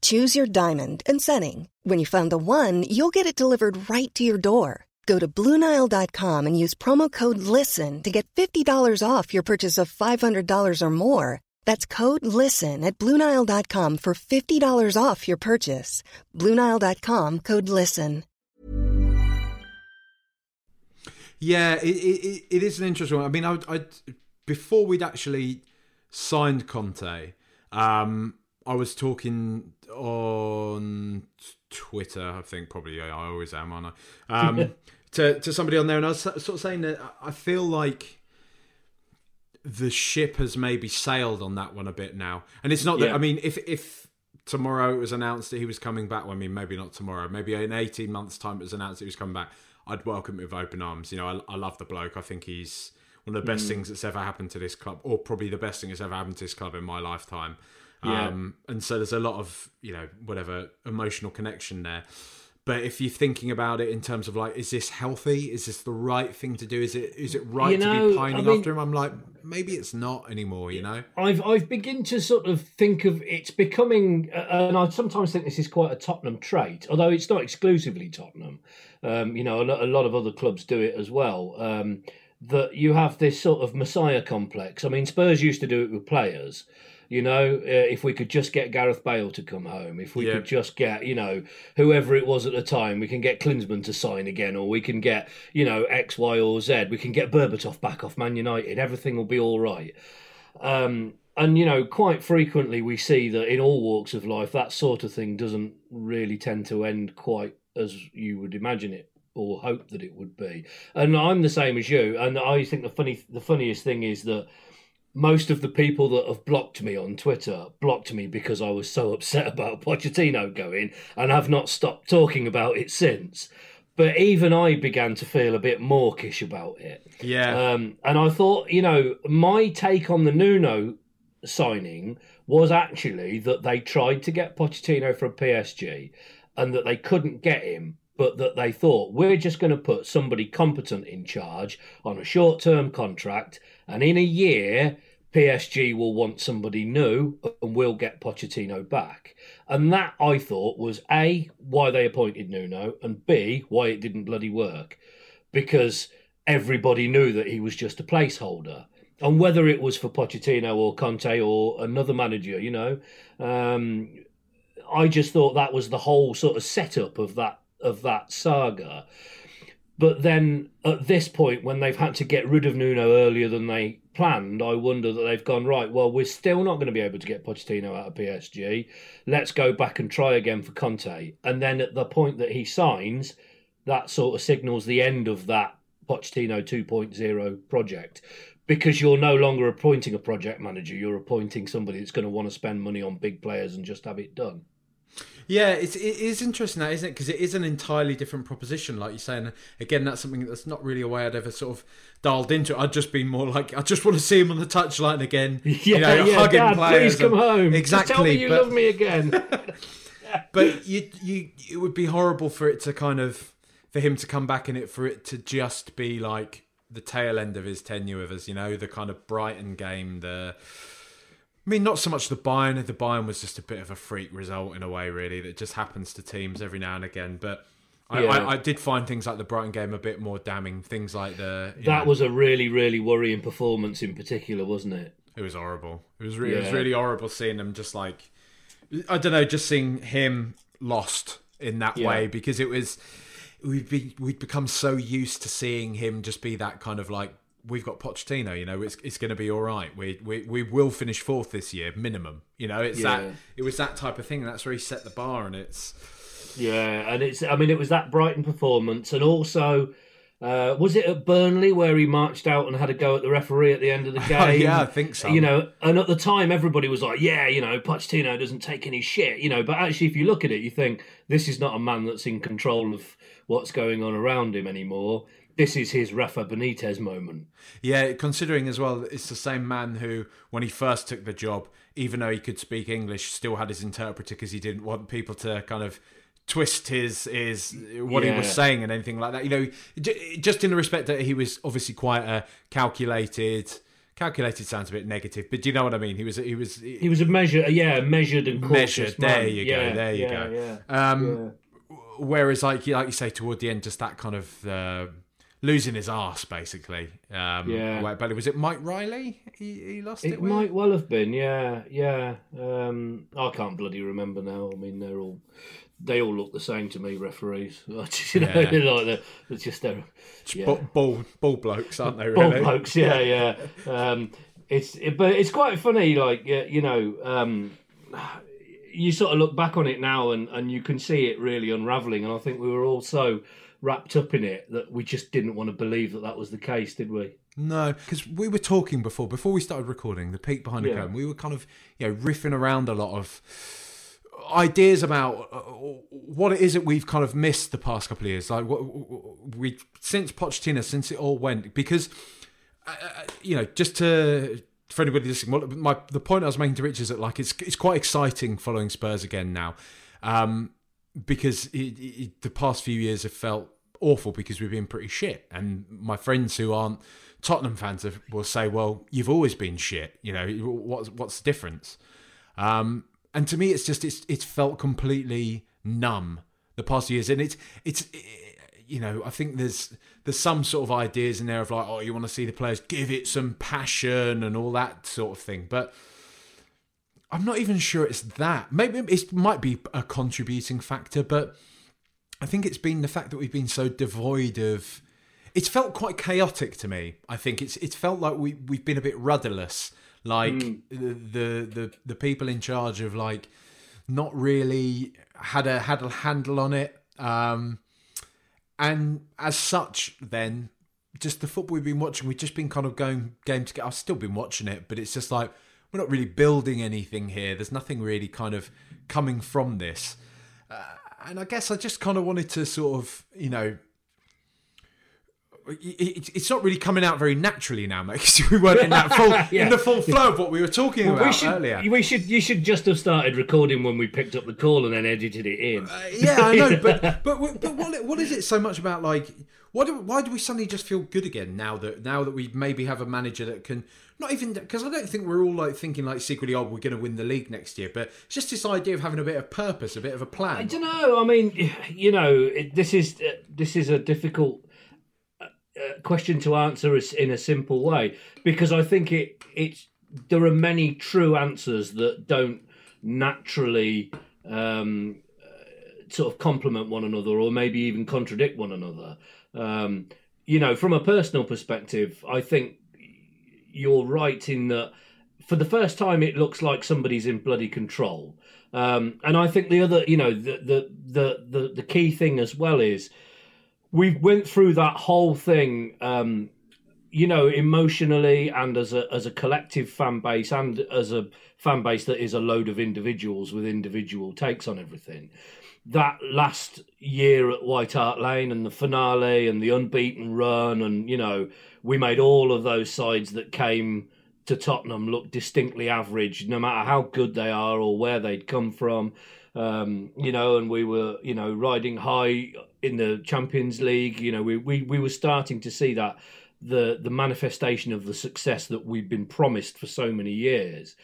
[SPEAKER 3] Choose your diamond and setting. When you find the one, you'll get it delivered right to your door. Go to Bluenile.com and use promo code LISTEN to get $50 off your purchase of $500 or more. That's code LISTEN at Bluenile.com for $50 off your purchase. Bluenile.com code LISTEN.
[SPEAKER 1] Yeah, it, it, it is an interesting one. I mean, I, I before we'd actually signed Conte, um, I was talking on Twitter. I think probably I always am, aren't I? Um, to to somebody on there, and I was sort of saying that I feel like the ship has maybe sailed on that one a bit now. And it's not that. Yeah. I mean, if if tomorrow it was announced that he was coming back, well, I mean, maybe not tomorrow, maybe in eighteen months' time it was announced that he was coming back. I'd welcome it with open arms. You know, I, I love the bloke. I think he's one of the best mm. things that's ever happened to this club, or probably the best thing that's ever happened to this club in my lifetime. Yeah. Um, and so there's a lot of, you know, whatever emotional connection there. But if you're thinking about it in terms of like, is this healthy? Is this the right thing to do? Is it is it right you know, to be pining I mean, after him? I'm like, maybe it's not anymore. You know,
[SPEAKER 2] I've I've begun to sort of think of it's becoming, and I sometimes think this is quite a Tottenham trait, although it's not exclusively Tottenham. Um, you know, a, lot of other clubs do it as well. Um, that you have this sort of messiah complex. I mean, Spurs used to do it with players you know, uh, if we could just get Gareth Bale to come home, if we yeah. could just get, you know, whoever it was at the time, we can get Klinsmann to sign again, or we can get, you know, X, Y, or Z. We can get Berbatov back off Man United. Everything will be all right. Um, and you know, quite frequently we see that in all walks of life, that sort of thing doesn't really tend to end quite as you would imagine it or hope that it would be. And I'm the same as you. And I think the funny, the funniest thing is that most of the people that have blocked me on Twitter blocked me because I was so upset about Pochettino going and have not stopped talking about it since. But even I began to feel a bit mawkish about it.
[SPEAKER 1] Yeah.
[SPEAKER 2] Um, and I thought, you know, my take on the Nuno signing was actually that they tried to get Pochettino from PSG and that they couldn't get him but that they thought we're just going to put somebody competent in charge on a short term contract, and in a year, PSG will want somebody new and we'll get Pochettino back. And that I thought was A, why they appointed Nuno, and B, why it didn't bloody work. Because everybody knew that he was just a placeholder. And whether it was for Pochettino or Conte or another manager, you know, um, I just thought that was the whole sort of setup of that of that saga. But then at this point, when they've had to get rid of Nuno earlier than they planned, I wonder that they've gone, right, well, we're still not going to be able to get Pochettino out of PSG. Let's go back and try again for Conte. And then at the point that he signs, that sort of signals the end of that Pochettino 2.0 project because you're no longer appointing a project manager. You're appointing somebody that's going to want to spend money on big players and just have it done.
[SPEAKER 1] Yeah, it's it is interesting that isn't it because it is an entirely different proposition, like you're saying. Again, that's something that's not really a way I'd ever sort of dialed into. I'd just been more like I just want to see him on the touchline again.
[SPEAKER 2] Yeah, you know, yeah, hugging Dad, players. Please come and, home.
[SPEAKER 1] Exactly.
[SPEAKER 2] Just tell me you but, love me again.
[SPEAKER 1] but you you it would be horrible for it to kind of for him to come back in it for it to just be like the tail end of his tenure with us. You know, the kind of Brighton game, the I mean, not so much the Bayern. The Bayern was just a bit of a freak result in a way, really, that just happens to teams every now and again. But I, yeah. I, I, did find things like the Brighton game a bit more damning. Things like the
[SPEAKER 2] that know, was a really, really worrying performance in particular, wasn't it?
[SPEAKER 1] It was horrible. It was really, yeah. it was really horrible seeing them just like I don't know, just seeing him lost in that yeah. way because it was we'd be we'd become so used to seeing him just be that kind of like we've got Pochettino. You know, it's it's going to be all right. We we we will finish fourth this year, minimum. You know, it's yeah. that it was that type of thing. That's where he set the bar, and it's
[SPEAKER 2] yeah, and it's I mean it was that Brighton performance, and also. Uh, was it at Burnley where he marched out and had a go at the referee at the end of the game?
[SPEAKER 1] yeah, I think so.
[SPEAKER 2] You know, and at the time everybody was like, "Yeah, you know, Pochettino doesn't take any shit," you know. But actually, if you look at it, you think this is not a man that's in control of what's going on around him anymore this is his Rafa Benitez moment.
[SPEAKER 1] Yeah, considering as well, it's the same man who, when he first took the job, even though he could speak English, still had his interpreter because he didn't want people to kind of twist his his what yeah. he was saying and anything like that. You know, just in the respect that he was obviously quite a calculated. Calculated sounds a bit negative, but do you know what I mean? He was he was
[SPEAKER 2] he was a measure, yeah, measured and cautious. Measured.
[SPEAKER 1] There
[SPEAKER 2] you
[SPEAKER 1] go. Yeah, there you yeah, go. Um, whereas, like like you say, toward the end, just that kind of. Uh, losing his ass basically. Um, yeah. But was it Mike Riley? He, he lost it.
[SPEAKER 2] It might well have been. Yeah, yeah. Um, I can't bloody remember now. I mean, they're all they all look the same to me. Referees, you know, yeah. like they're, it's just they're
[SPEAKER 1] yeah. ball ball blokes, aren't they?
[SPEAKER 2] Really? Ball blokes. Yeah, yeah. Um, it's it, but it's quite funny. Like you know. Um, you sort of look back on it now and, and you can see it really unraveling and I think we were all so wrapped up in it that we just didn't want to believe that that was the case, did we?
[SPEAKER 1] No, because we were talking before before we started recording the peak behind the yeah. curtain. We were kind of you know riffing around a lot of ideas about uh, what it is that we've kind of missed the past couple of years. Like what we since Pochettino, since it all went, because uh, uh, you know just to for anybody listening, my the point I was making to Rich is that like it's it's quite exciting following Spurs again now. Um, because it, it, the past few years have felt awful because we've been pretty shit. And my friends who aren't Tottenham fans will say, "Well, you've always been shit. You know, what's what's the difference?" Um, and to me, it's just it's it's felt completely numb the past years, and it's it's it, you know I think there's there's some sort of ideas in there of like, oh, you want to see the players give it some passion and all that sort of thing, but I'm not even sure it's that. Maybe it might be a contributing factor, but I think it's been the fact that we've been so devoid of. It's felt quite chaotic to me. I think it's it's felt like we we've been a bit rudderless. Like mm. the, the the people in charge of like not really had a had a handle on it. Um, and as such, then just the football we've been watching, we've just been kind of going game to game. I've still been watching it, but it's just like we're not really building anything here. There's nothing really kind of coming from this. Uh, and I guess I just kind of wanted to sort of, you know, it's not really coming out very naturally now, mate. Because we weren't in that full yeah. in the full flow of what we were talking well, about
[SPEAKER 2] we should,
[SPEAKER 1] earlier.
[SPEAKER 2] We should you should just have started recording when we picked up the call and then edited it in.
[SPEAKER 1] Uh, yeah, I know, but but but what what is it so much about like why do why do we suddenly just feel good again now that now that we maybe have a manager that can not even because I don't think we're all like thinking like secretly, oh, we're going to win the league next year. But it's just this idea of having a bit of purpose, a bit of a plan.
[SPEAKER 2] I don't know. I mean, you know, it, this is uh, this is a difficult uh, uh, question to answer in a simple way because I think it it's there are many true answers that don't naturally um, uh, sort of complement one another or maybe even contradict one another. Um, you know, from a personal perspective, I think you're right in that for the first time it looks like somebody's in bloody control. Um, and I think the other, you know, the, the the the the key thing as well is we went through that whole thing um, you know, emotionally and as a as a collective fan base and as a fan base that is a load of individuals with individual takes on everything. That last year at White Hart Lane and the finale and the unbeaten run and you know, we made all of those sides that came to Tottenham look distinctly average, no matter how good they are or where they'd come from. Um, you know, and we were, you know, riding high in the Champions League. You know, we, we, we were starting to see that the the manifestation of the success that we've been promised for so many years.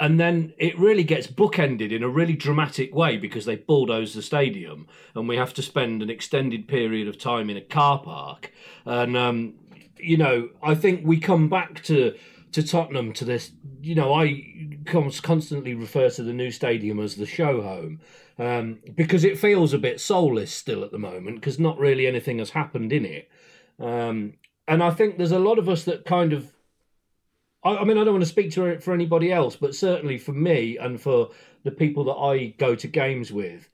[SPEAKER 2] And then it really gets bookended in a really dramatic way because they bulldoze the stadium and we have to spend an extended period of time in a car park. And, um, you know, I think we come back to to Tottenham to this. You know, I constantly refer to the new stadium as the show home um, because it feels a bit soulless still at the moment because not really anything has happened in it. Um, and I think there's a lot of us that kind of. I, I mean, I don't want to speak to for anybody else, but certainly for me and for the people that I go to games with,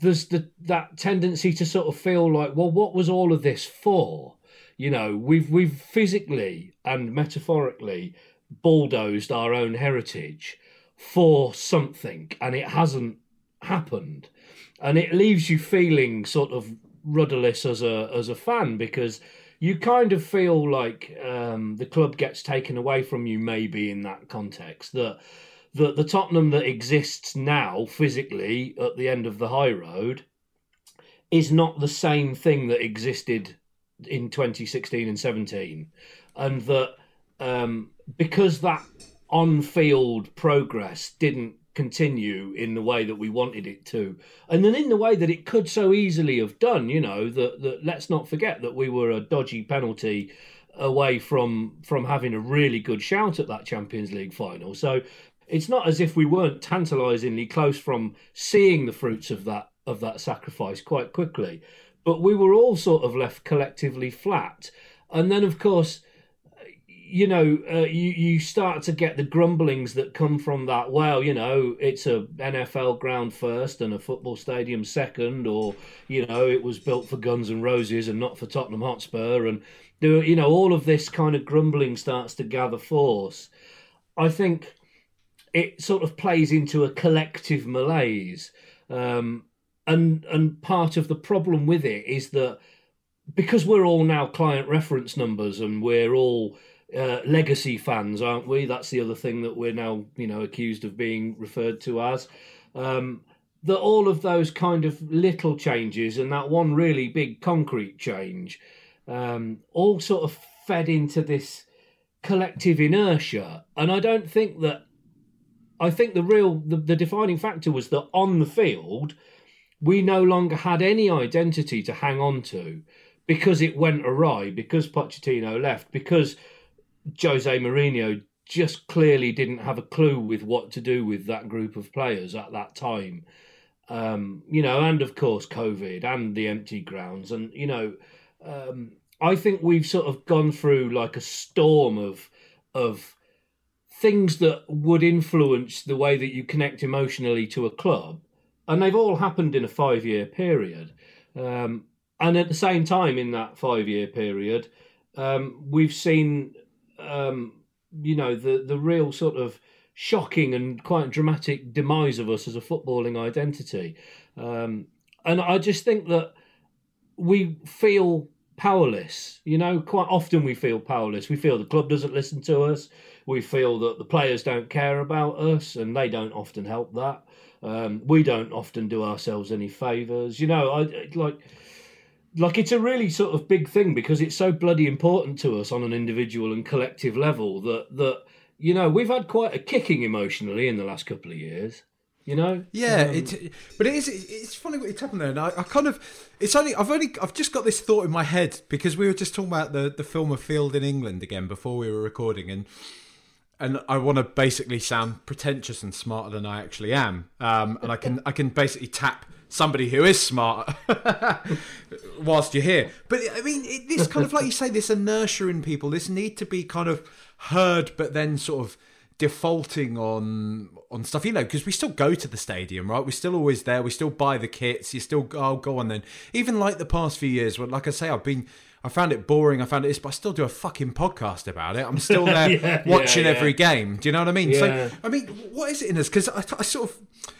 [SPEAKER 2] there's the that tendency to sort of feel like, well, what was all of this for? You know, we've we've physically and metaphorically bulldozed our own heritage for something, and it hasn't happened, and it leaves you feeling sort of rudderless as a as a fan because you kind of feel like um, the club gets taken away from you, maybe in that context that. The, the Tottenham that exists now physically at the end of the high road is not the same thing that existed in 2016 and 17, and that um, because that on-field progress didn't continue in the way that we wanted it to, and then in the way that it could so easily have done, you know, that, that let's not forget that we were a dodgy penalty away from from having a really good shout at that Champions League final. So it's not as if we weren't tantalisingly close from seeing the fruits of that of that sacrifice quite quickly but we were all sort of left collectively flat. And then, of course, you know, uh, you you start to get the grumblings that come from that. Well, you know, it's a NFL ground first and a football stadium second, or you know, it was built for Guns and Roses and not for Tottenham Hotspur, and there, you know, all of this kind of grumbling starts to gather force. I think it sort of plays into a collective malaise. Um, and and part of the problem with it is that because we're all now client reference numbers and we're all uh, legacy fans, aren't we? That's the other thing that we're now, you know, accused of being referred to as. Um, that all of those kind of little changes and that one really big concrete change um, all sort of fed into this collective inertia. And I don't think that. I think the real the, the defining factor was that on the field we no longer had any identity to hang on to because it went awry, because Pochettino left, because Jose Mourinho just clearly didn't have a clue with what to do with that group of players at that time. Um, you know, and of course COVID and the empty grounds, and you know, um, I think we've sort of gone through like a storm of of things that would influence the way that you connect emotionally to a club and they've all happened in a five year period. Um, and at the same time, in that five year period, um, we've seen, um, you know, the the real sort of shocking and quite dramatic demise of us as a footballing identity. Um, and I just think that we feel powerless. You know, quite often we feel powerless. We feel the club doesn't listen to us. We feel that the players don't care about us, and they don't often help that. Um, we don't often do ourselves any favors. You know, I like like it's a really sort of big thing because it's so bloody important to us on an individual and collective level that that you know we've had quite a kicking emotionally in the last couple of years you know
[SPEAKER 1] yeah um, it, but it is it's funny what you're talking there and I, I, kind of it's only i've only i've just got this thought in my head because we were just talking about the the film of field in england again before we were recording and and I want to basically sound pretentious and smarter than I actually am. Um, and I can I can basically tap somebody who is smart whilst you're here. But I mean, it, this kind of like you say, this inertia in people, this need to be kind of heard, but then sort of defaulting on on stuff, you know, because we still go to the stadium, right? We're still always there. We still buy the kits. You still oh go on then. Even like the past few years, like I say, I've been. I found it boring. I found it this, but I still do a fucking podcast about it. I'm still there yeah, watching yeah, yeah. every game. Do you know what I mean? So, I mean, what is it in us? Because I, I, sort of,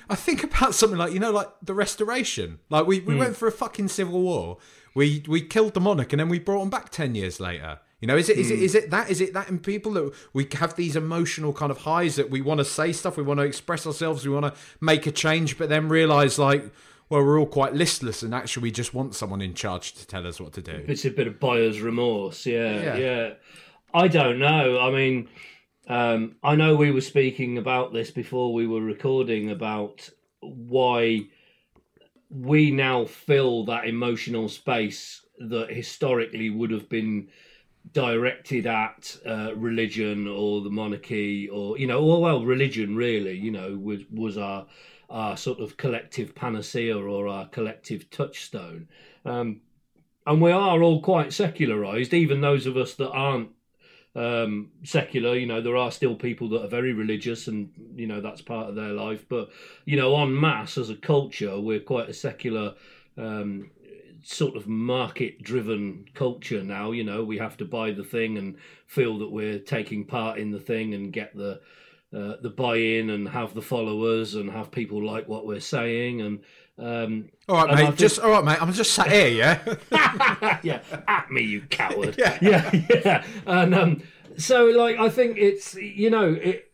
[SPEAKER 1] I think about something like you know, like the Restoration. Like we, we mm. went for a fucking civil war. We we killed the monarch, and then we brought him back ten years later. You know, is it, is it hmm. is it that is it that in people that we have these emotional kind of highs that we want to say stuff, we want to express ourselves, we want to make a change, but then realize like, well, we're all quite listless, and actually we just want someone in charge to tell us what to do.
[SPEAKER 2] It's a bit of buyer's remorse, yeah, yeah. yeah. I don't know. I mean, um, I know we were speaking about this before we were recording about why we now fill that emotional space that historically would have been directed at uh, religion or the monarchy or you know or well religion really you know was was our our sort of collective panacea or our collective touchstone. Um, and we are all quite secularized even those of us that aren't um, secular. You know there are still people that are very religious and you know that's part of their life. But you know en masse as a culture we're quite a secular um, sort of market driven culture now. You know we have to buy the thing and feel that we're taking part in the thing and get the uh, the buy-in and have the followers and have people like what we're saying and um,
[SPEAKER 1] all right, mate. Think... Just all right, mate. I'm just sat here, yeah.
[SPEAKER 2] yeah, at me, you coward. yeah, yeah, yeah. And um, so, like, I think it's you know, it,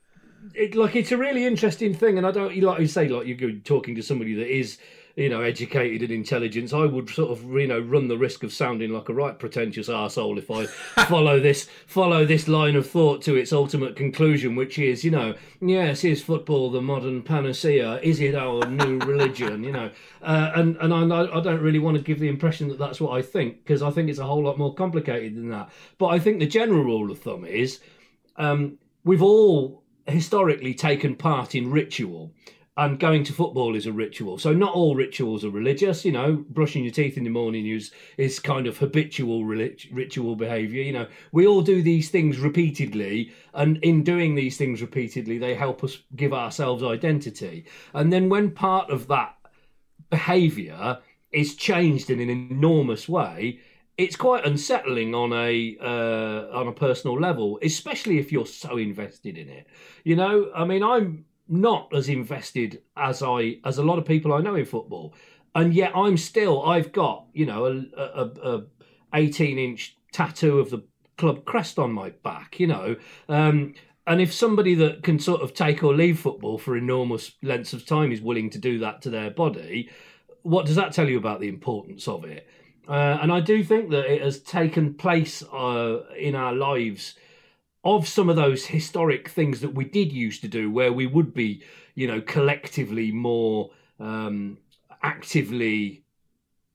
[SPEAKER 2] it like it's a really interesting thing, and I don't like you say, like you're talking to somebody that is you know, educated and intelligent. I would sort of, you know, run the risk of sounding like a right pretentious asshole if I follow this follow this line of thought to its ultimate conclusion, which is, you know, yes, is football the modern panacea? Is it our new religion? You know, uh, and and I, I don't really want to give the impression that that's what I think because I think it's a whole lot more complicated than that. But I think the general rule of thumb is um, we've all historically taken part in ritual and going to football is a ritual. So not all rituals are religious. You know, brushing your teeth in the morning is is kind of habitual ritual behaviour. You know, we all do these things repeatedly, and in doing these things repeatedly, they help us give ourselves identity. And then when part of that behaviour is changed in an enormous way, it's quite unsettling on a uh, on a personal level, especially if you're so invested in it. You know, I mean, I'm not as invested as I as a lot of people I know in football, and yet I'm still I've got you know a, a, a 18 inch tattoo of the club crest on my back, you know. Um, and if somebody that can sort of take or leave football for enormous lengths of time is willing to do that to their body, what does that tell you about the importance of it? Uh, and I do think that it has taken place uh, in our lives of some of those historic things that we did used to do, where we would be, you know, collectively more um, actively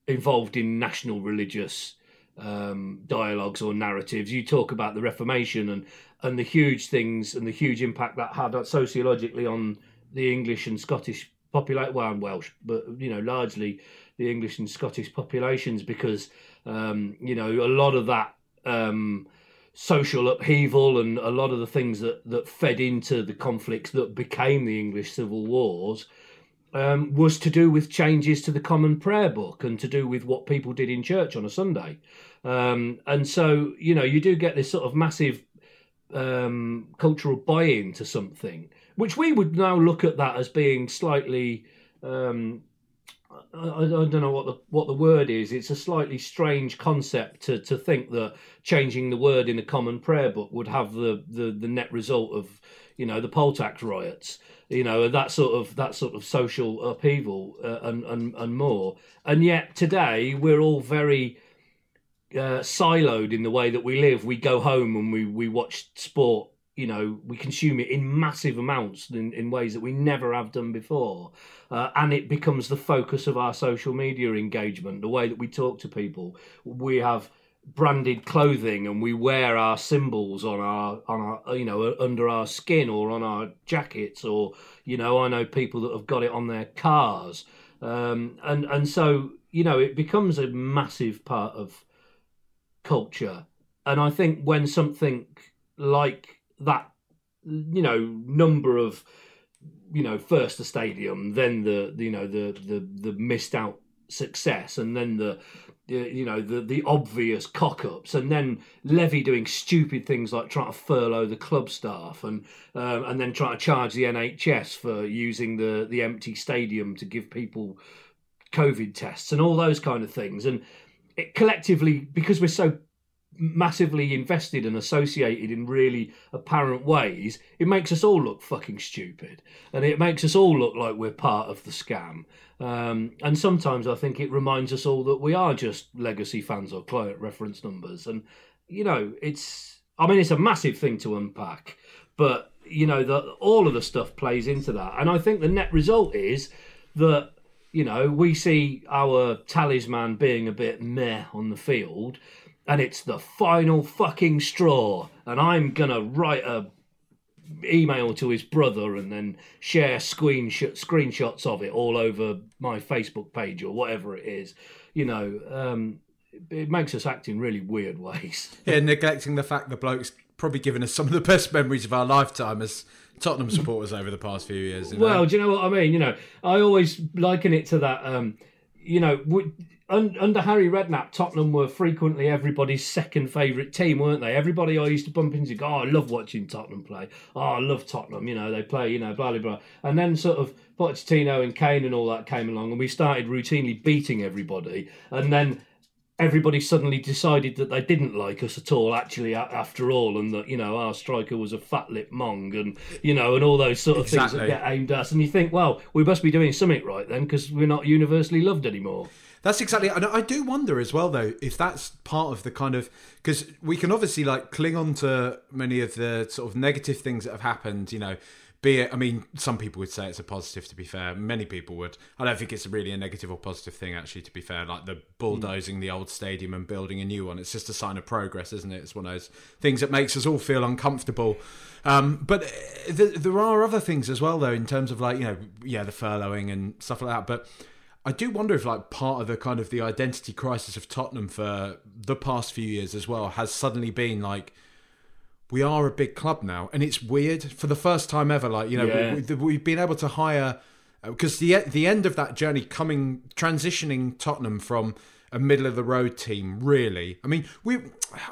[SPEAKER 2] involved in national religious um, dialogues or narratives. You talk about the Reformation and and the huge things and the huge impact that had sociologically on the English and Scottish population. Well, and Welsh, but you know, largely the English and Scottish populations, because um, you know a lot of that. Um, social upheaval and a lot of the things that, that fed into the conflicts that became the English civil wars um, was to do with changes to the Common Prayer Book and to do with what people did in church on a Sunday. Um, and so, you know, you do get this sort of massive um, cultural buy in to something, which we would now look at that as being slightly um, I, I, don't know what the what the word is. It's a slightly strange concept to, to think that changing the word in a common prayer book would have the, the, the net result of you know the poll tax riots, you know that sort of that sort of social upheaval uh, and, and and more. And yet today we're all very uh, siloed in the way that we live. We go home and we we watch sport you know we consume it in massive amounts in, in ways that we never have done before. Uh, and it becomes the focus of our social media engagement the way that we talk to people. We have branded clothing and we wear our symbols on our on our you know under our skin or on our jackets or you know i know people that have got it on their cars. Um, and and so you know it becomes a massive part of culture. And i think when something like that you know number of you know first the stadium, then the you know the the the missed out success, and then the you know the the obvious cock ups, and then Levy doing stupid things like trying to furlough the club staff, and um, and then trying to charge the NHS for using the the empty stadium to give people COVID tests and all those kind of things, and it collectively because we're so massively invested and associated in really apparent ways, it makes us all look fucking stupid, and it makes us all look like we're part of the scam. Um, and sometimes I think it reminds us all that we are just legacy fans or client reference numbers, and you know, it's. I mean, it's a massive thing to unpack, but you know, that all of the stuff plays into that, and I think the net result is that you know we see our talisman being a bit meh on the field and it's the final fucking straw and i'm gonna write a email to his brother and then share screenshot screenshots of it all over my facebook page or whatever it is you know um, it makes us act in really weird ways
[SPEAKER 1] yeah neglecting the fact the bloke's probably given us some of the best memories of our lifetime as tottenham supporters over the past few years
[SPEAKER 2] you know? well do you know what i mean you know i always liken it to that um, you know un, under Harry Redknapp, Tottenham were frequently everybody's second favourite team, weren't they? Everybody I used to bump into go, oh, I love watching Tottenham play. Oh, I love Tottenham. You know, they play, you know, blah, blah, blah. And then sort of Pochettino and Kane and all that came along, and we started routinely beating everybody. And then everybody suddenly decided that they didn't like us at all actually after all and that you know our striker was a fat lip mong and you know and all those sort of exactly. things that get aimed at us and you think well we must be doing something right then because we're not universally loved anymore
[SPEAKER 1] that's exactly. And I do wonder as well, though, if that's part of the kind of because we can obviously like cling on to many of the sort of negative things that have happened. You know, be it. I mean, some people would say it's a positive. To be fair, many people would. I don't think it's really a negative or positive thing. Actually, to be fair, like the bulldozing the old stadium and building a new one, it's just a sign of progress, isn't it? It's one of those things that makes us all feel uncomfortable. Um, but uh, th- there are other things as well, though, in terms of like you know, yeah, the furloughing and stuff like that. But I do wonder if like part of the kind of the identity crisis of Tottenham for the past few years as well has suddenly been like we are a big club now and it's weird for the first time ever like you know yeah. we, have been able to hire uh, because the the end of that journey coming transitioning Tottenham from a middle of the road team really I mean we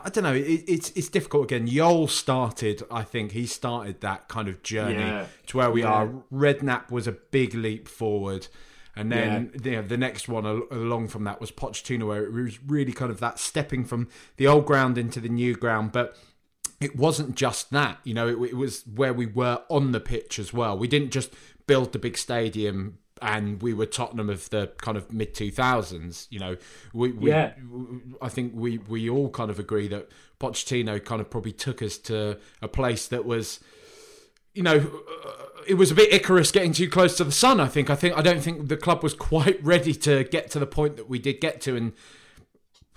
[SPEAKER 1] I don't know it, it's it's difficult again Jol started I think he started that kind of journey yeah. to where we yeah. are Redknapp was a big leap forward and then yeah. you the next one along from that was Pochettino, where it was really kind of that stepping from the old ground into the new ground. But it wasn't just that, you know, it, it was where we were on the pitch as well. We didn't just build the big stadium and we were Tottenham of the kind of mid 2000s. You know, we, we yeah. I think we we all kind of agree that Pochettino kind of probably took us to a place that was, you know, it was a bit Icarus getting too close to the sun. I think. I think. I don't think the club was quite ready to get to the point that we did get to and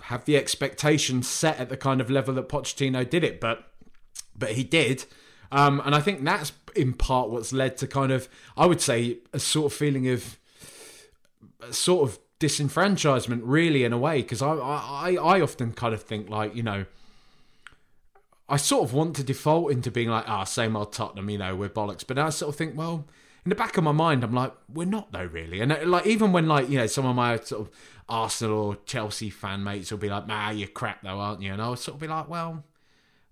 [SPEAKER 1] have the expectations set at the kind of level that Pochettino did it. But but he did, um, and I think that's in part what's led to kind of I would say a sort of feeling of sort of disenfranchisement, really, in a way. Because I, I I often kind of think like you know I sort of want to default into being like, ah, oh, same old Tottenham, you know, we're bollocks. But I sort of think, well, in the back of my mind, I'm like, we're not though, really. And uh, like, even when like, you know, some of my sort of Arsenal or Chelsea fan mates will be like, nah, you're crap though, aren't you? And I'll sort of be like, well,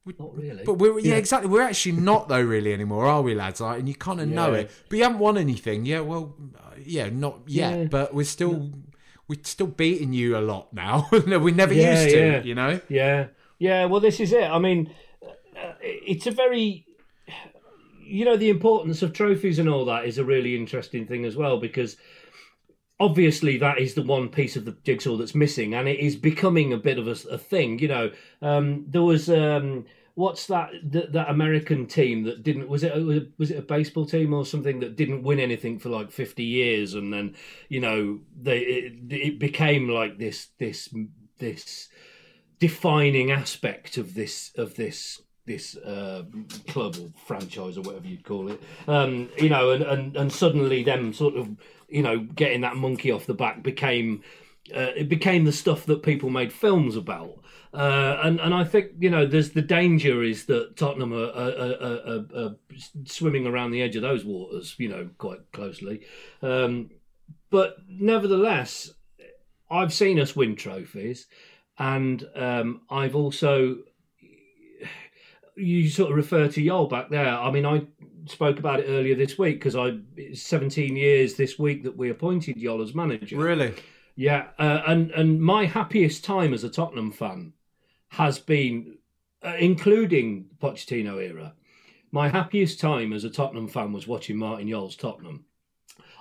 [SPEAKER 2] we, not really.
[SPEAKER 1] But we're yeah, yeah, exactly. We're actually not though, really anymore, are we, lads? Like, and you kind of yeah. know it. But you haven't won anything. Yeah, well, uh, yeah, not yet. Yeah. But we're still we're still beating you a lot now. we never used to. You know.
[SPEAKER 2] Yeah, yeah. Well, this is it. I mean it's a very you know the importance of trophies and all that is a really interesting thing as well because obviously that is the one piece of the jigsaw that's missing and it is becoming a bit of a, a thing you know um, there was um, what's that, that that american team that didn't was it was it a baseball team or something that didn't win anything for like 50 years and then you know they it, it became like this this this defining aspect of this of this this uh, club or franchise or whatever you'd call it. Um, you know, and, and and suddenly them sort of you know getting that monkey off the back became uh, it became the stuff that people made films about. Uh, and and I think you know there's the danger is that Tottenham are, are, are, are, swimming around the edge of those waters, you know, quite closely. Um, but nevertheless, I've seen us win trophies, and um, I've also you sort of refer to Jol back there. I mean, I spoke about it earlier this week because I it's 17 years this week that we appointed Jol as manager.
[SPEAKER 1] Really?
[SPEAKER 2] Yeah, uh, and and my happiest time as a Tottenham fan has been, uh, including the Pochettino era, my happiest time as a Tottenham fan was watching Martin Jol's Tottenham.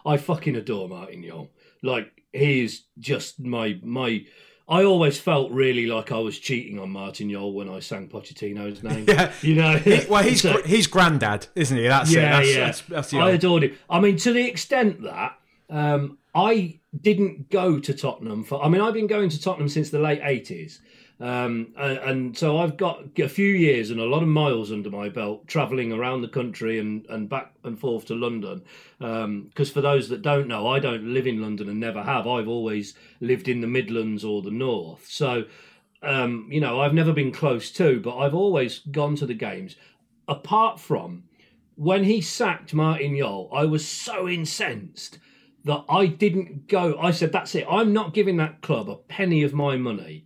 [SPEAKER 2] I fucking adore Martin Jol. Like he is just my my. I always felt really like I was cheating on Martin Jol when I sang Pochettino's name.
[SPEAKER 1] yeah,
[SPEAKER 2] you know.
[SPEAKER 1] He, well, he's so, he's granddad, isn't he? That's
[SPEAKER 2] yeah,
[SPEAKER 1] it. That's,
[SPEAKER 2] yeah.
[SPEAKER 1] That's, that's
[SPEAKER 2] I adored him. I mean, to the extent that um, I didn't go to Tottenham for. I mean, I've been going to Tottenham since the late eighties. Um, and, so I've got a few years and a lot of miles under my belt travelling around the country and, and back and forth to London. Because um, for those that don't know, I don't live in London and never have. I've always lived in the Midlands or the North. So, um, you know, I've never been close to, but I've always gone to the games. Apart from when he sacked Martin Jol, I was so incensed that I didn't go. I said, that's it. I'm not giving that club a penny of my money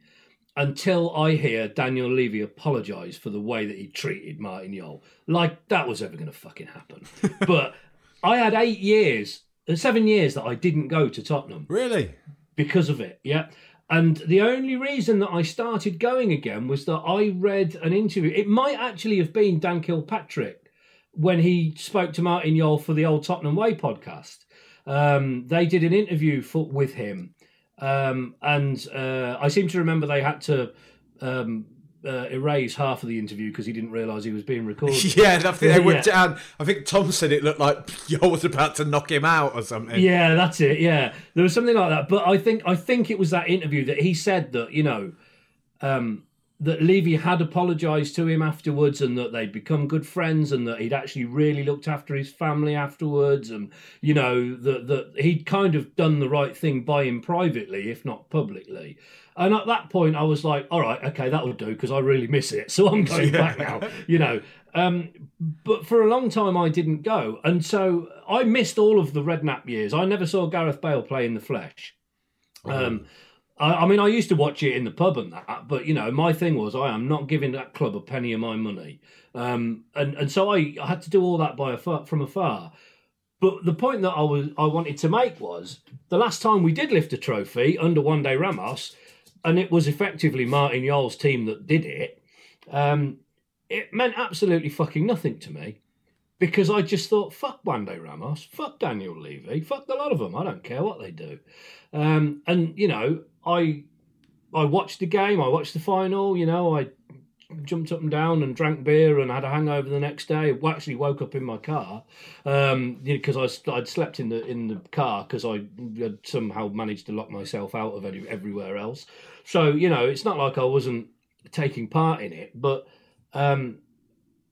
[SPEAKER 2] until I hear Daniel Levy apologise for the way that he treated Martin Jol. Like that was ever going to fucking happen. but I had eight years, uh, seven years that I didn't go to Tottenham.
[SPEAKER 1] Really?
[SPEAKER 2] Because of it, yeah. And the only reason that I started going again was that I read an interview. It might actually have been Dan Kilpatrick when he spoke to Martin Jol for the Old Tottenham Way podcast. Um, they did an interview for, with him um, and uh, I seem to remember they had to um, uh, erase half of the interview because he didn't realise he was being recorded.
[SPEAKER 1] yeah, I think they went down. I think Tom said it looked like Jol was about to knock him out or something.
[SPEAKER 2] Yeah, that's it. Yeah, there was something like that. But I think I think it was that interview that he said that you know. Um, that Levy had apologised to him afterwards and that they'd become good friends and that he'd actually really looked after his family afterwards and you know that that he'd kind of done the right thing by him privately if not publicly. And at that point I was like all right okay that'll do because I really miss it so I'm going back now you know. Um, but for a long time I didn't go. And so I missed all of the Redknapp years. I never saw Gareth Bale play in the flesh. Um, I, I, mean, I used to watch it in the pub and that, but you know, my thing was I am not giving that club a penny of my money, um, and and so I, I had to do all that by afar, from afar. But the point that I was I wanted to make was the last time we did lift a trophy under Juande Ramos, and it was effectively Martin Jol's team that did it. Um, it meant absolutely fucking nothing to me because I just thought, fuck Juande Ramos, fuck Daniel Levy, fuck a lot of them. I don't care what they do. Um, and you know, I I watched the game. I watched the final. You know, I jumped up and down and drank beer and had a hangover the next day. I actually woke up in my car because um, you know, I I'd slept in the in the car because I had somehow managed to lock myself out of any, everywhere else. So you know, it's not like I wasn't taking part in it, but um,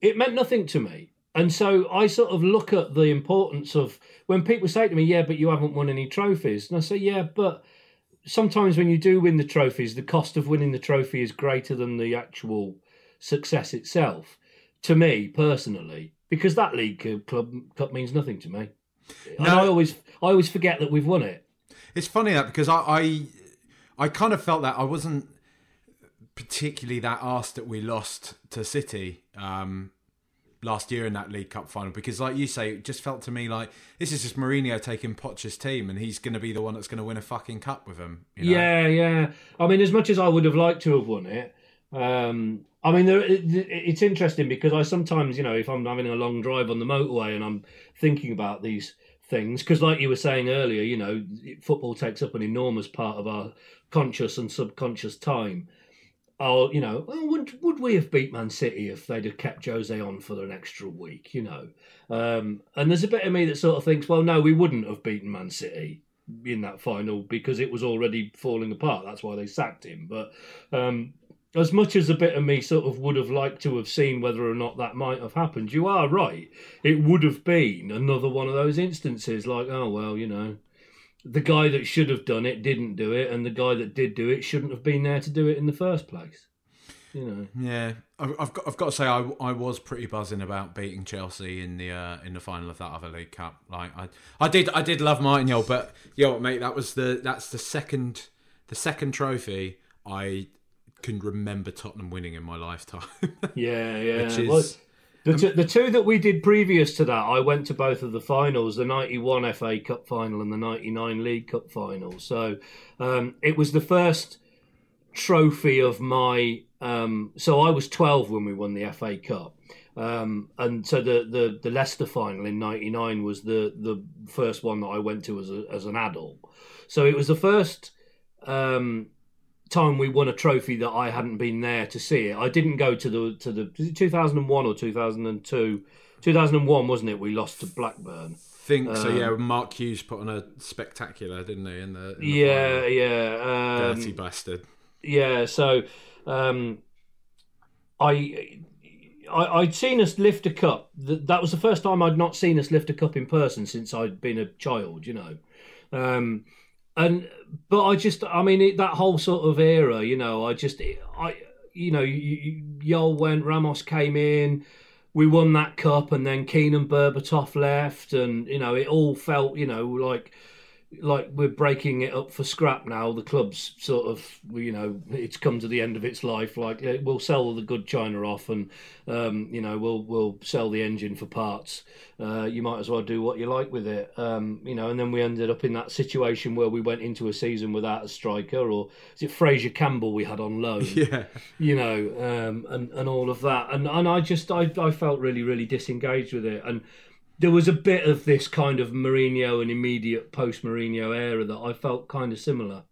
[SPEAKER 2] it meant nothing to me. And so I sort of look at the importance of when people say to me, "Yeah, but you haven't won any trophies," and I say, "Yeah, but." Sometimes when you do win the trophies, the cost of winning the trophy is greater than the actual success itself. To me personally, because that league club cup means nothing to me. No, I always I always forget that we've won it.
[SPEAKER 1] It's funny that because I, I I kind of felt that I wasn't particularly that asked that we lost to City. Um, last year in that League Cup final because, like you say, it just felt to me like this is just Mourinho taking Poch's team and he's going to be the one that's going to win a fucking cup with him. You know?
[SPEAKER 2] Yeah, yeah. I mean, as much as I would have liked to have won it, um, I mean, there, it, it's interesting because I sometimes, you know, if I'm having a long drive on the motorway and I'm thinking about these things, because like you were saying earlier, you know, football takes up an enormous part of our conscious and subconscious time oh, you know, well, would would we have beat Man City if they'd have kept Jose on for an extra week? You know, um, and there's a bit of me that sort of thinks, well, no, we wouldn't have beaten Man City in that final because it was already falling apart. That's why they sacked him. But um, as much as a bit of me sort of would have liked to have seen whether or not that might have happened, you are right. It would have been another one of those instances, like, oh well, you know. The guy that should have done it didn't do it, and the guy that did do it shouldn't have been there to do it in the first place. You know.
[SPEAKER 1] Yeah, I've got I've got to say I, I was pretty buzzing about beating Chelsea in the uh, in the final of that other League Cup. Like I I did I did love Martin Jol, but yo mate, that was the that's the second the second trophy I can remember Tottenham winning in my lifetime.
[SPEAKER 2] yeah, yeah.
[SPEAKER 1] Which is,
[SPEAKER 2] well, the, t- the two that we did previous to that, I went to both of the finals, the 91 FA Cup final and the 99 League Cup final. So um, it was the first trophy of my. Um, so I was 12 when we won the FA Cup. Um, and so the, the, the Leicester final in '99 was the, the first one that I went to as a, as an adult. So it was the first um, time we won a trophy that I hadn't been there to see it. I didn't go to the to the 2001 or 2002. 2001 wasn't it? We lost to Blackburn.
[SPEAKER 1] Think um, so. Yeah, Mark Hughes put on a spectacular, didn't he? In the, in the
[SPEAKER 2] yeah, final. yeah,
[SPEAKER 1] um, dirty bastard.
[SPEAKER 2] Yeah, so um, I. I, would seen us lift a cup. That was the first time I'd not seen us lift a cup in person since I'd been a child, you know. Um, and but I just, I mean, it, that whole sort of era, you know, I just, I, you know, Jol went, Ramos came in, we won that cup, and then Keane and Berbatov left, and you know, it all felt, you know, like like we're breaking it up for scrap now. The club's sort of, you know, it's come to the end of its life. Like we'll sell the good china off, and um, you know, we'll we'll sell the engine for parts. Uh, you might as well do what you like with it, um, you know. And then we ended up in that situation where we went into a season without a striker, or is it Fraizer Campbell we had on loan?
[SPEAKER 1] Yeah,
[SPEAKER 2] you know, um, and and all of that, and and I just I I felt really really disengaged with it, and there was a bit of this kind of Mourinho and immediate post Mourinho era that I felt kind of similar.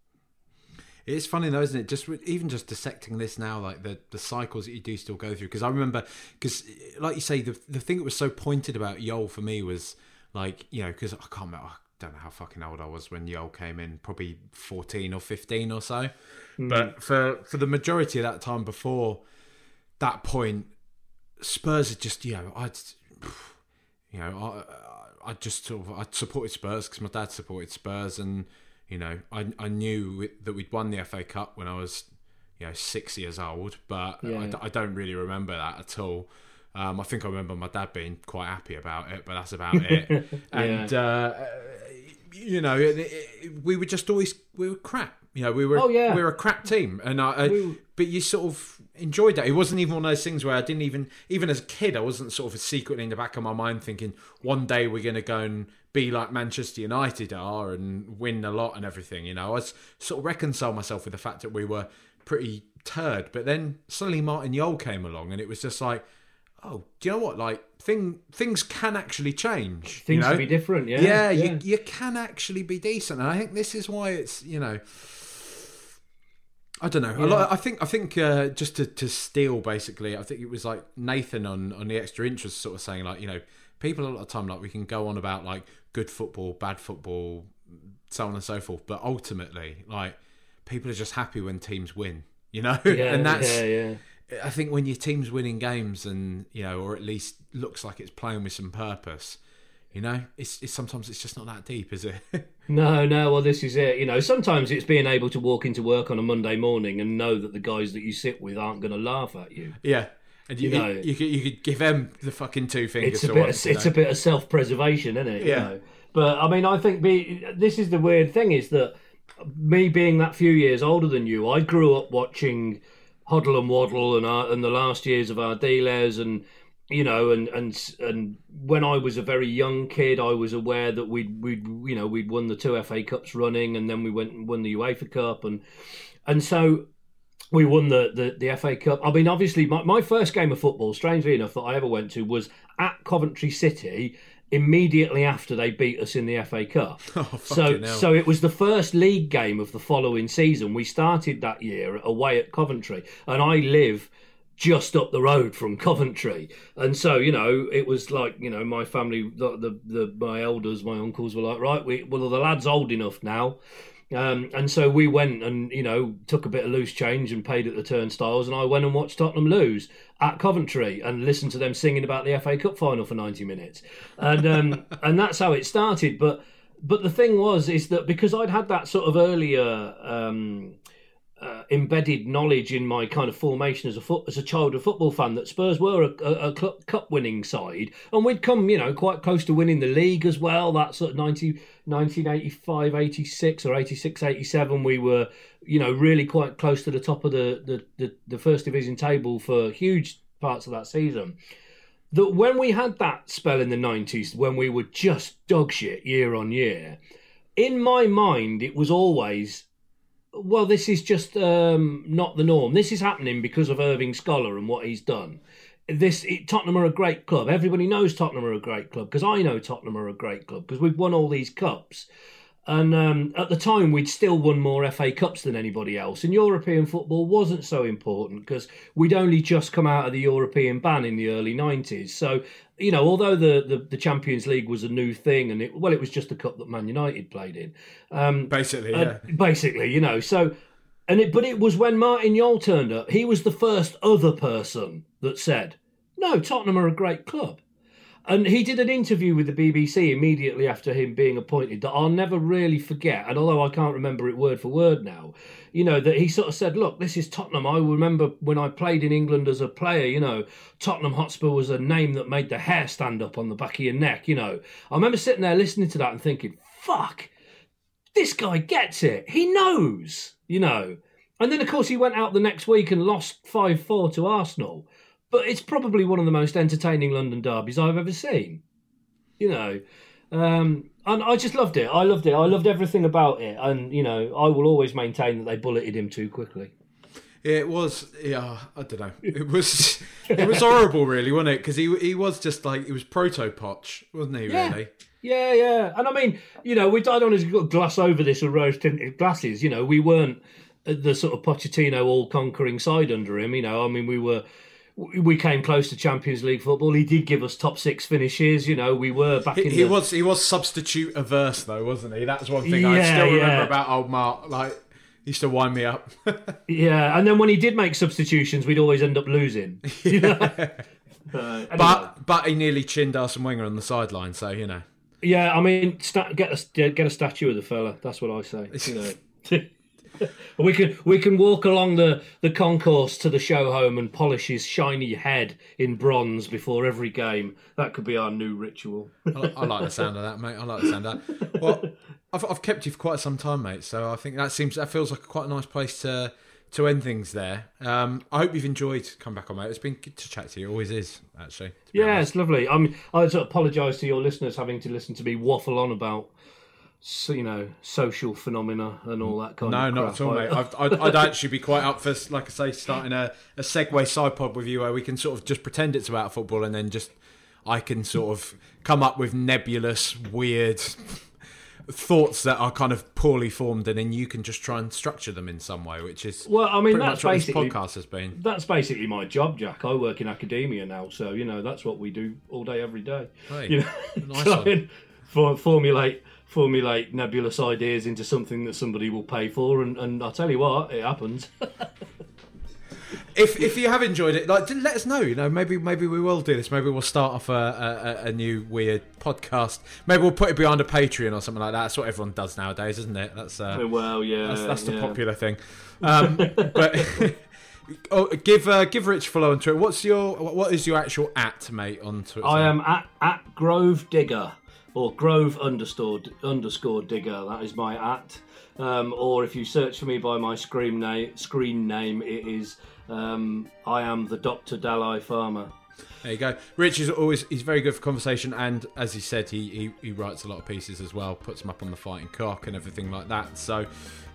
[SPEAKER 1] It's funny though, isn't it? Just even just dissecting this now, like the the cycles that you do still go through. Because I remember, because like you say, the the thing that was so pointed about Jol for me was like you know, because I can't remember, I don't know how fucking old I was when Jol came in, probably fourteen or fifteen or so. Mm. But for for the majority of that time before that point, Spurs had just you know I'd you know, I, I just sort of I supported Spurs because my dad supported Spurs, and you know, I I knew that we'd won the FA Cup when I was you know six years old, but yeah. I, I, don't really remember that at all. Um, I think I remember my dad being quite happy about it, but that's about it. and yeah. uh, you know, it, it, we were just always we were crap. You know, we were
[SPEAKER 2] oh, yeah.
[SPEAKER 1] we were a crap team, and I, I we, but you sort of enjoyed that. It wasn't even one of those things where I didn't even even as a kid I wasn't sort of secretly in the back of my mind thinking one day we're going to go and be like Manchester United are and win a lot and everything. You know, I was sort of reconcile myself with the fact that we were pretty turd. But then suddenly Martin Jol came along, and it was just like, oh, do you know what? Like thing things can actually change.
[SPEAKER 2] Things
[SPEAKER 1] you know?
[SPEAKER 2] can be different. Yeah,
[SPEAKER 1] yeah, yeah. You, you can actually be decent, and I think this is why it's you know I don't know. Yeah. I think I think uh, just to, to steal basically, I think it was like Nathan on on the extra interest sort of saying like you know people a lot of time like we can go on about like good football, bad football, so on and so forth, but ultimately like people are just happy when teams win, you know,
[SPEAKER 2] yeah,
[SPEAKER 1] and that's
[SPEAKER 2] yeah, yeah.
[SPEAKER 1] I think when your team's winning games and you know, or at least looks like it's playing with some purpose, you know, it's, it's sometimes it's just not that deep, is it?
[SPEAKER 2] no, no. Well, this is it. You know, sometimes it's being able to walk into work on a Monday morning and know that the guys that you sit with aren't going to laugh at you.
[SPEAKER 1] Yeah, and you, you know, you, could you could give them the fucking two fingers.
[SPEAKER 2] It's a bit. Once, of, it's know? a bit of self preservation, isn't it? Yeah. You know? But I mean, I think be, this is the weird thing is that me being that few years older than you, I grew up watching Hoddle and Waddle and our, and the last years of Ardiles and you know, and and and when I was a very young kid, I was aware that we'd we'd you know we'd won the two FA Cups running, and then we went and won the UEFA Cup, and and so we won the, the, the FA Cup. I mean, obviously, my, my first game of football, strangely enough, that I ever went to was at Coventry City immediately after they beat us in the FA Cup.
[SPEAKER 1] Oh,
[SPEAKER 2] so
[SPEAKER 1] hell.
[SPEAKER 2] so it was the first league game of the following season. We started that year away at Coventry, and I live just up the road from Coventry. And so, you know, it was like, you know, my family, the, the, the my elders, my uncles were like, right, we, well, the lad's old enough now. Um, and so we went and, you know, took a bit of loose change and paid at the turnstiles. And I went and watched Tottenham lose at Coventry and listened to them singing about the FA Cup final for 90 minutes. And, um, and that's how it started. But but the thing was, is that because I'd had that sort of earlier um, uh, embedded knowledge in my kind of formation as a as a childhood football fan that Spurs were a, a, a cup winning side, and we'd come, you know, quite close to winning the league as well. That sort of 90, 1985, 86 or 86, 87, we were, you know, really quite close to the top of the, the, the, the first division table for huge parts of that season. That when we had that spell in the 90s, when we were just dog shit year on year, in my mind, it was always well, this is just um, not the norm. This is happening because of Irving Scholar and what he's done. This it, Tottenham are a great club. Everybody knows Tottenham are a great club because I know Tottenham are a great club because we've won all these cups. And um, at the time, we'd still won more FA Cups than anybody else. And European football wasn't so important because we'd only just come out of the European ban in the early 90s. So, you know, although the, the, the Champions League was a new thing and it, well, it was just a cup that Man United played in.
[SPEAKER 1] Um, basically, yeah.
[SPEAKER 2] basically, you know. So, and it, but it was when Martin Jol turned up, he was the first other person that said, no, Tottenham are a great club. And he did an interview with the BBC immediately after him being appointed that I'll never really forget. And although I can't remember it word for word now, you know, that he sort of said, Look, this is Tottenham. I remember when I played in England as a player, you know, Tottenham Hotspur was a name that made the hair stand up on the back of your neck, you know. I remember sitting there listening to that and thinking, Fuck, this guy gets it. He knows, you know. And then, of course, he went out the next week and lost 5 4 to Arsenal but it's probably one of the most entertaining London derbies I've ever seen. You know, um, and I just loved it. I loved it. I loved everything about it. And you know, I will always maintain that they bulleted him too quickly.
[SPEAKER 1] It was, yeah, I don't know. It was, it was horrible, really, wasn't it? Because he he was just like he was proto Poch, wasn't he?
[SPEAKER 2] Yeah.
[SPEAKER 1] Really.
[SPEAKER 2] Yeah, yeah. And I mean, you know, we don't want to gloss over this with rose tinted glasses. You know, we weren't the sort of Pochettino all conquering side under him. You know, I mean, we were we came close to Champions League football. He did give us top six finishes. You know, we were back
[SPEAKER 1] he,
[SPEAKER 2] in.
[SPEAKER 1] He
[SPEAKER 2] the...
[SPEAKER 1] was he was substitute averse though, wasn't he? That's one thing yeah, I still remember yeah. about old Mark. Like he used to wind me up.
[SPEAKER 2] yeah, and then when he did make substitutions, we'd always end up losing.
[SPEAKER 1] Yeah. uh, anyway. But but he nearly chinned Arsene Wenger on the sideline, so you know.
[SPEAKER 2] Yeah, I mean, get a get a statue of the fella. That's what I say. You know. we can we can walk along the, the concourse to the show home and polish his shiny head in bronze before every game. That could be our new ritual.
[SPEAKER 1] I, I, like the sound of that, mate. I like the sound of that. Well, I've, I've kept you for quite some time, mate. So I think that seems that feels like quite a nice place to to end things there. Um, I hope you've enjoyed come back on, mate. It's been good to chat to you. It always is, actually.
[SPEAKER 2] Yeah, honest. it's lovely. I mean, I apologise to your listeners having to listen to me waffle on about so, you know social phenomena and all that kind
[SPEAKER 1] no,
[SPEAKER 2] of
[SPEAKER 1] no
[SPEAKER 2] not
[SPEAKER 1] at all mate. I'd, I'd, I'd, actually be quite up for like i say starting a, a segue side pod with you where we can sort of just pretend it's about football and then just i can sort of come up with nebulous weird thoughts that are kind of poorly formed and then you can just try and structure them in some way which is
[SPEAKER 2] well i mean that's basically
[SPEAKER 1] podcast has been.
[SPEAKER 2] that's basically my job jack. I work in academia now so you know that's what we do all day every day.
[SPEAKER 1] Hey,
[SPEAKER 2] you know
[SPEAKER 1] nice try and
[SPEAKER 2] for, formulate formulate nebulous ideas into something that somebody will pay for, and, and I'll tell you what, it happens.
[SPEAKER 1] if if you have enjoyed it, like let us know. You know, maybe maybe we will do this. Maybe we'll start off a, a, a, new weird podcast. Maybe we'll put it behind a Patreon or something like that. That's what everyone does nowadays, isn't it? That's uh,
[SPEAKER 2] well, yeah,
[SPEAKER 1] that's, that's the
[SPEAKER 2] yeah.
[SPEAKER 1] popular thing. Um, but oh, give uh, give Rich follow on Twitter. What's your what is your actual at mate on Twitter?
[SPEAKER 2] I am at at Grove Digger or Grove underscore underscore Digger. That is my at. Um, or if you search for me by my screen name, screen name, it is um, I am the Doctor Dalai Farmer.
[SPEAKER 1] There you go. Rich is always he's very good for conversation, and as he said, he, he, he writes a lot of pieces as well, puts them up on the Fighting Cock and everything like that. So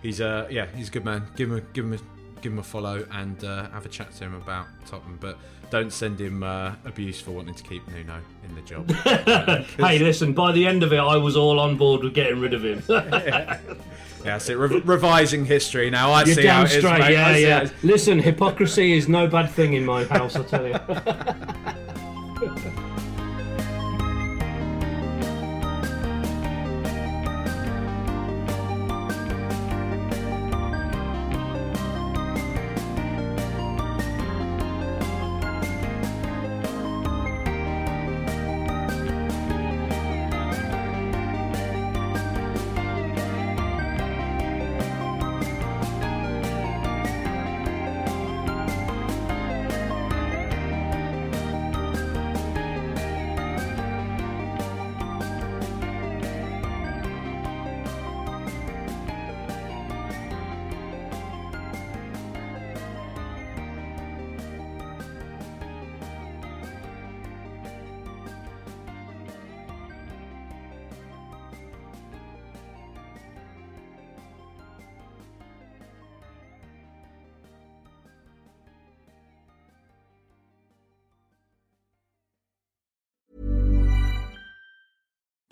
[SPEAKER 1] he's uh yeah he's a good man. Give him a, give him a, give him a follow and uh, have a chat to him about Tottenham. But don't send him uh, abuse for wanting to keep Nuno in the job.
[SPEAKER 2] hey, listen, by the end of it, I was all on board with getting rid of him.
[SPEAKER 1] yeah, so re- revising history now. I
[SPEAKER 2] You're
[SPEAKER 1] see
[SPEAKER 2] damn
[SPEAKER 1] how it
[SPEAKER 2] straight.
[SPEAKER 1] Is,
[SPEAKER 2] yeah, yeah. Listen, hypocrisy is no bad thing in my house, I tell you.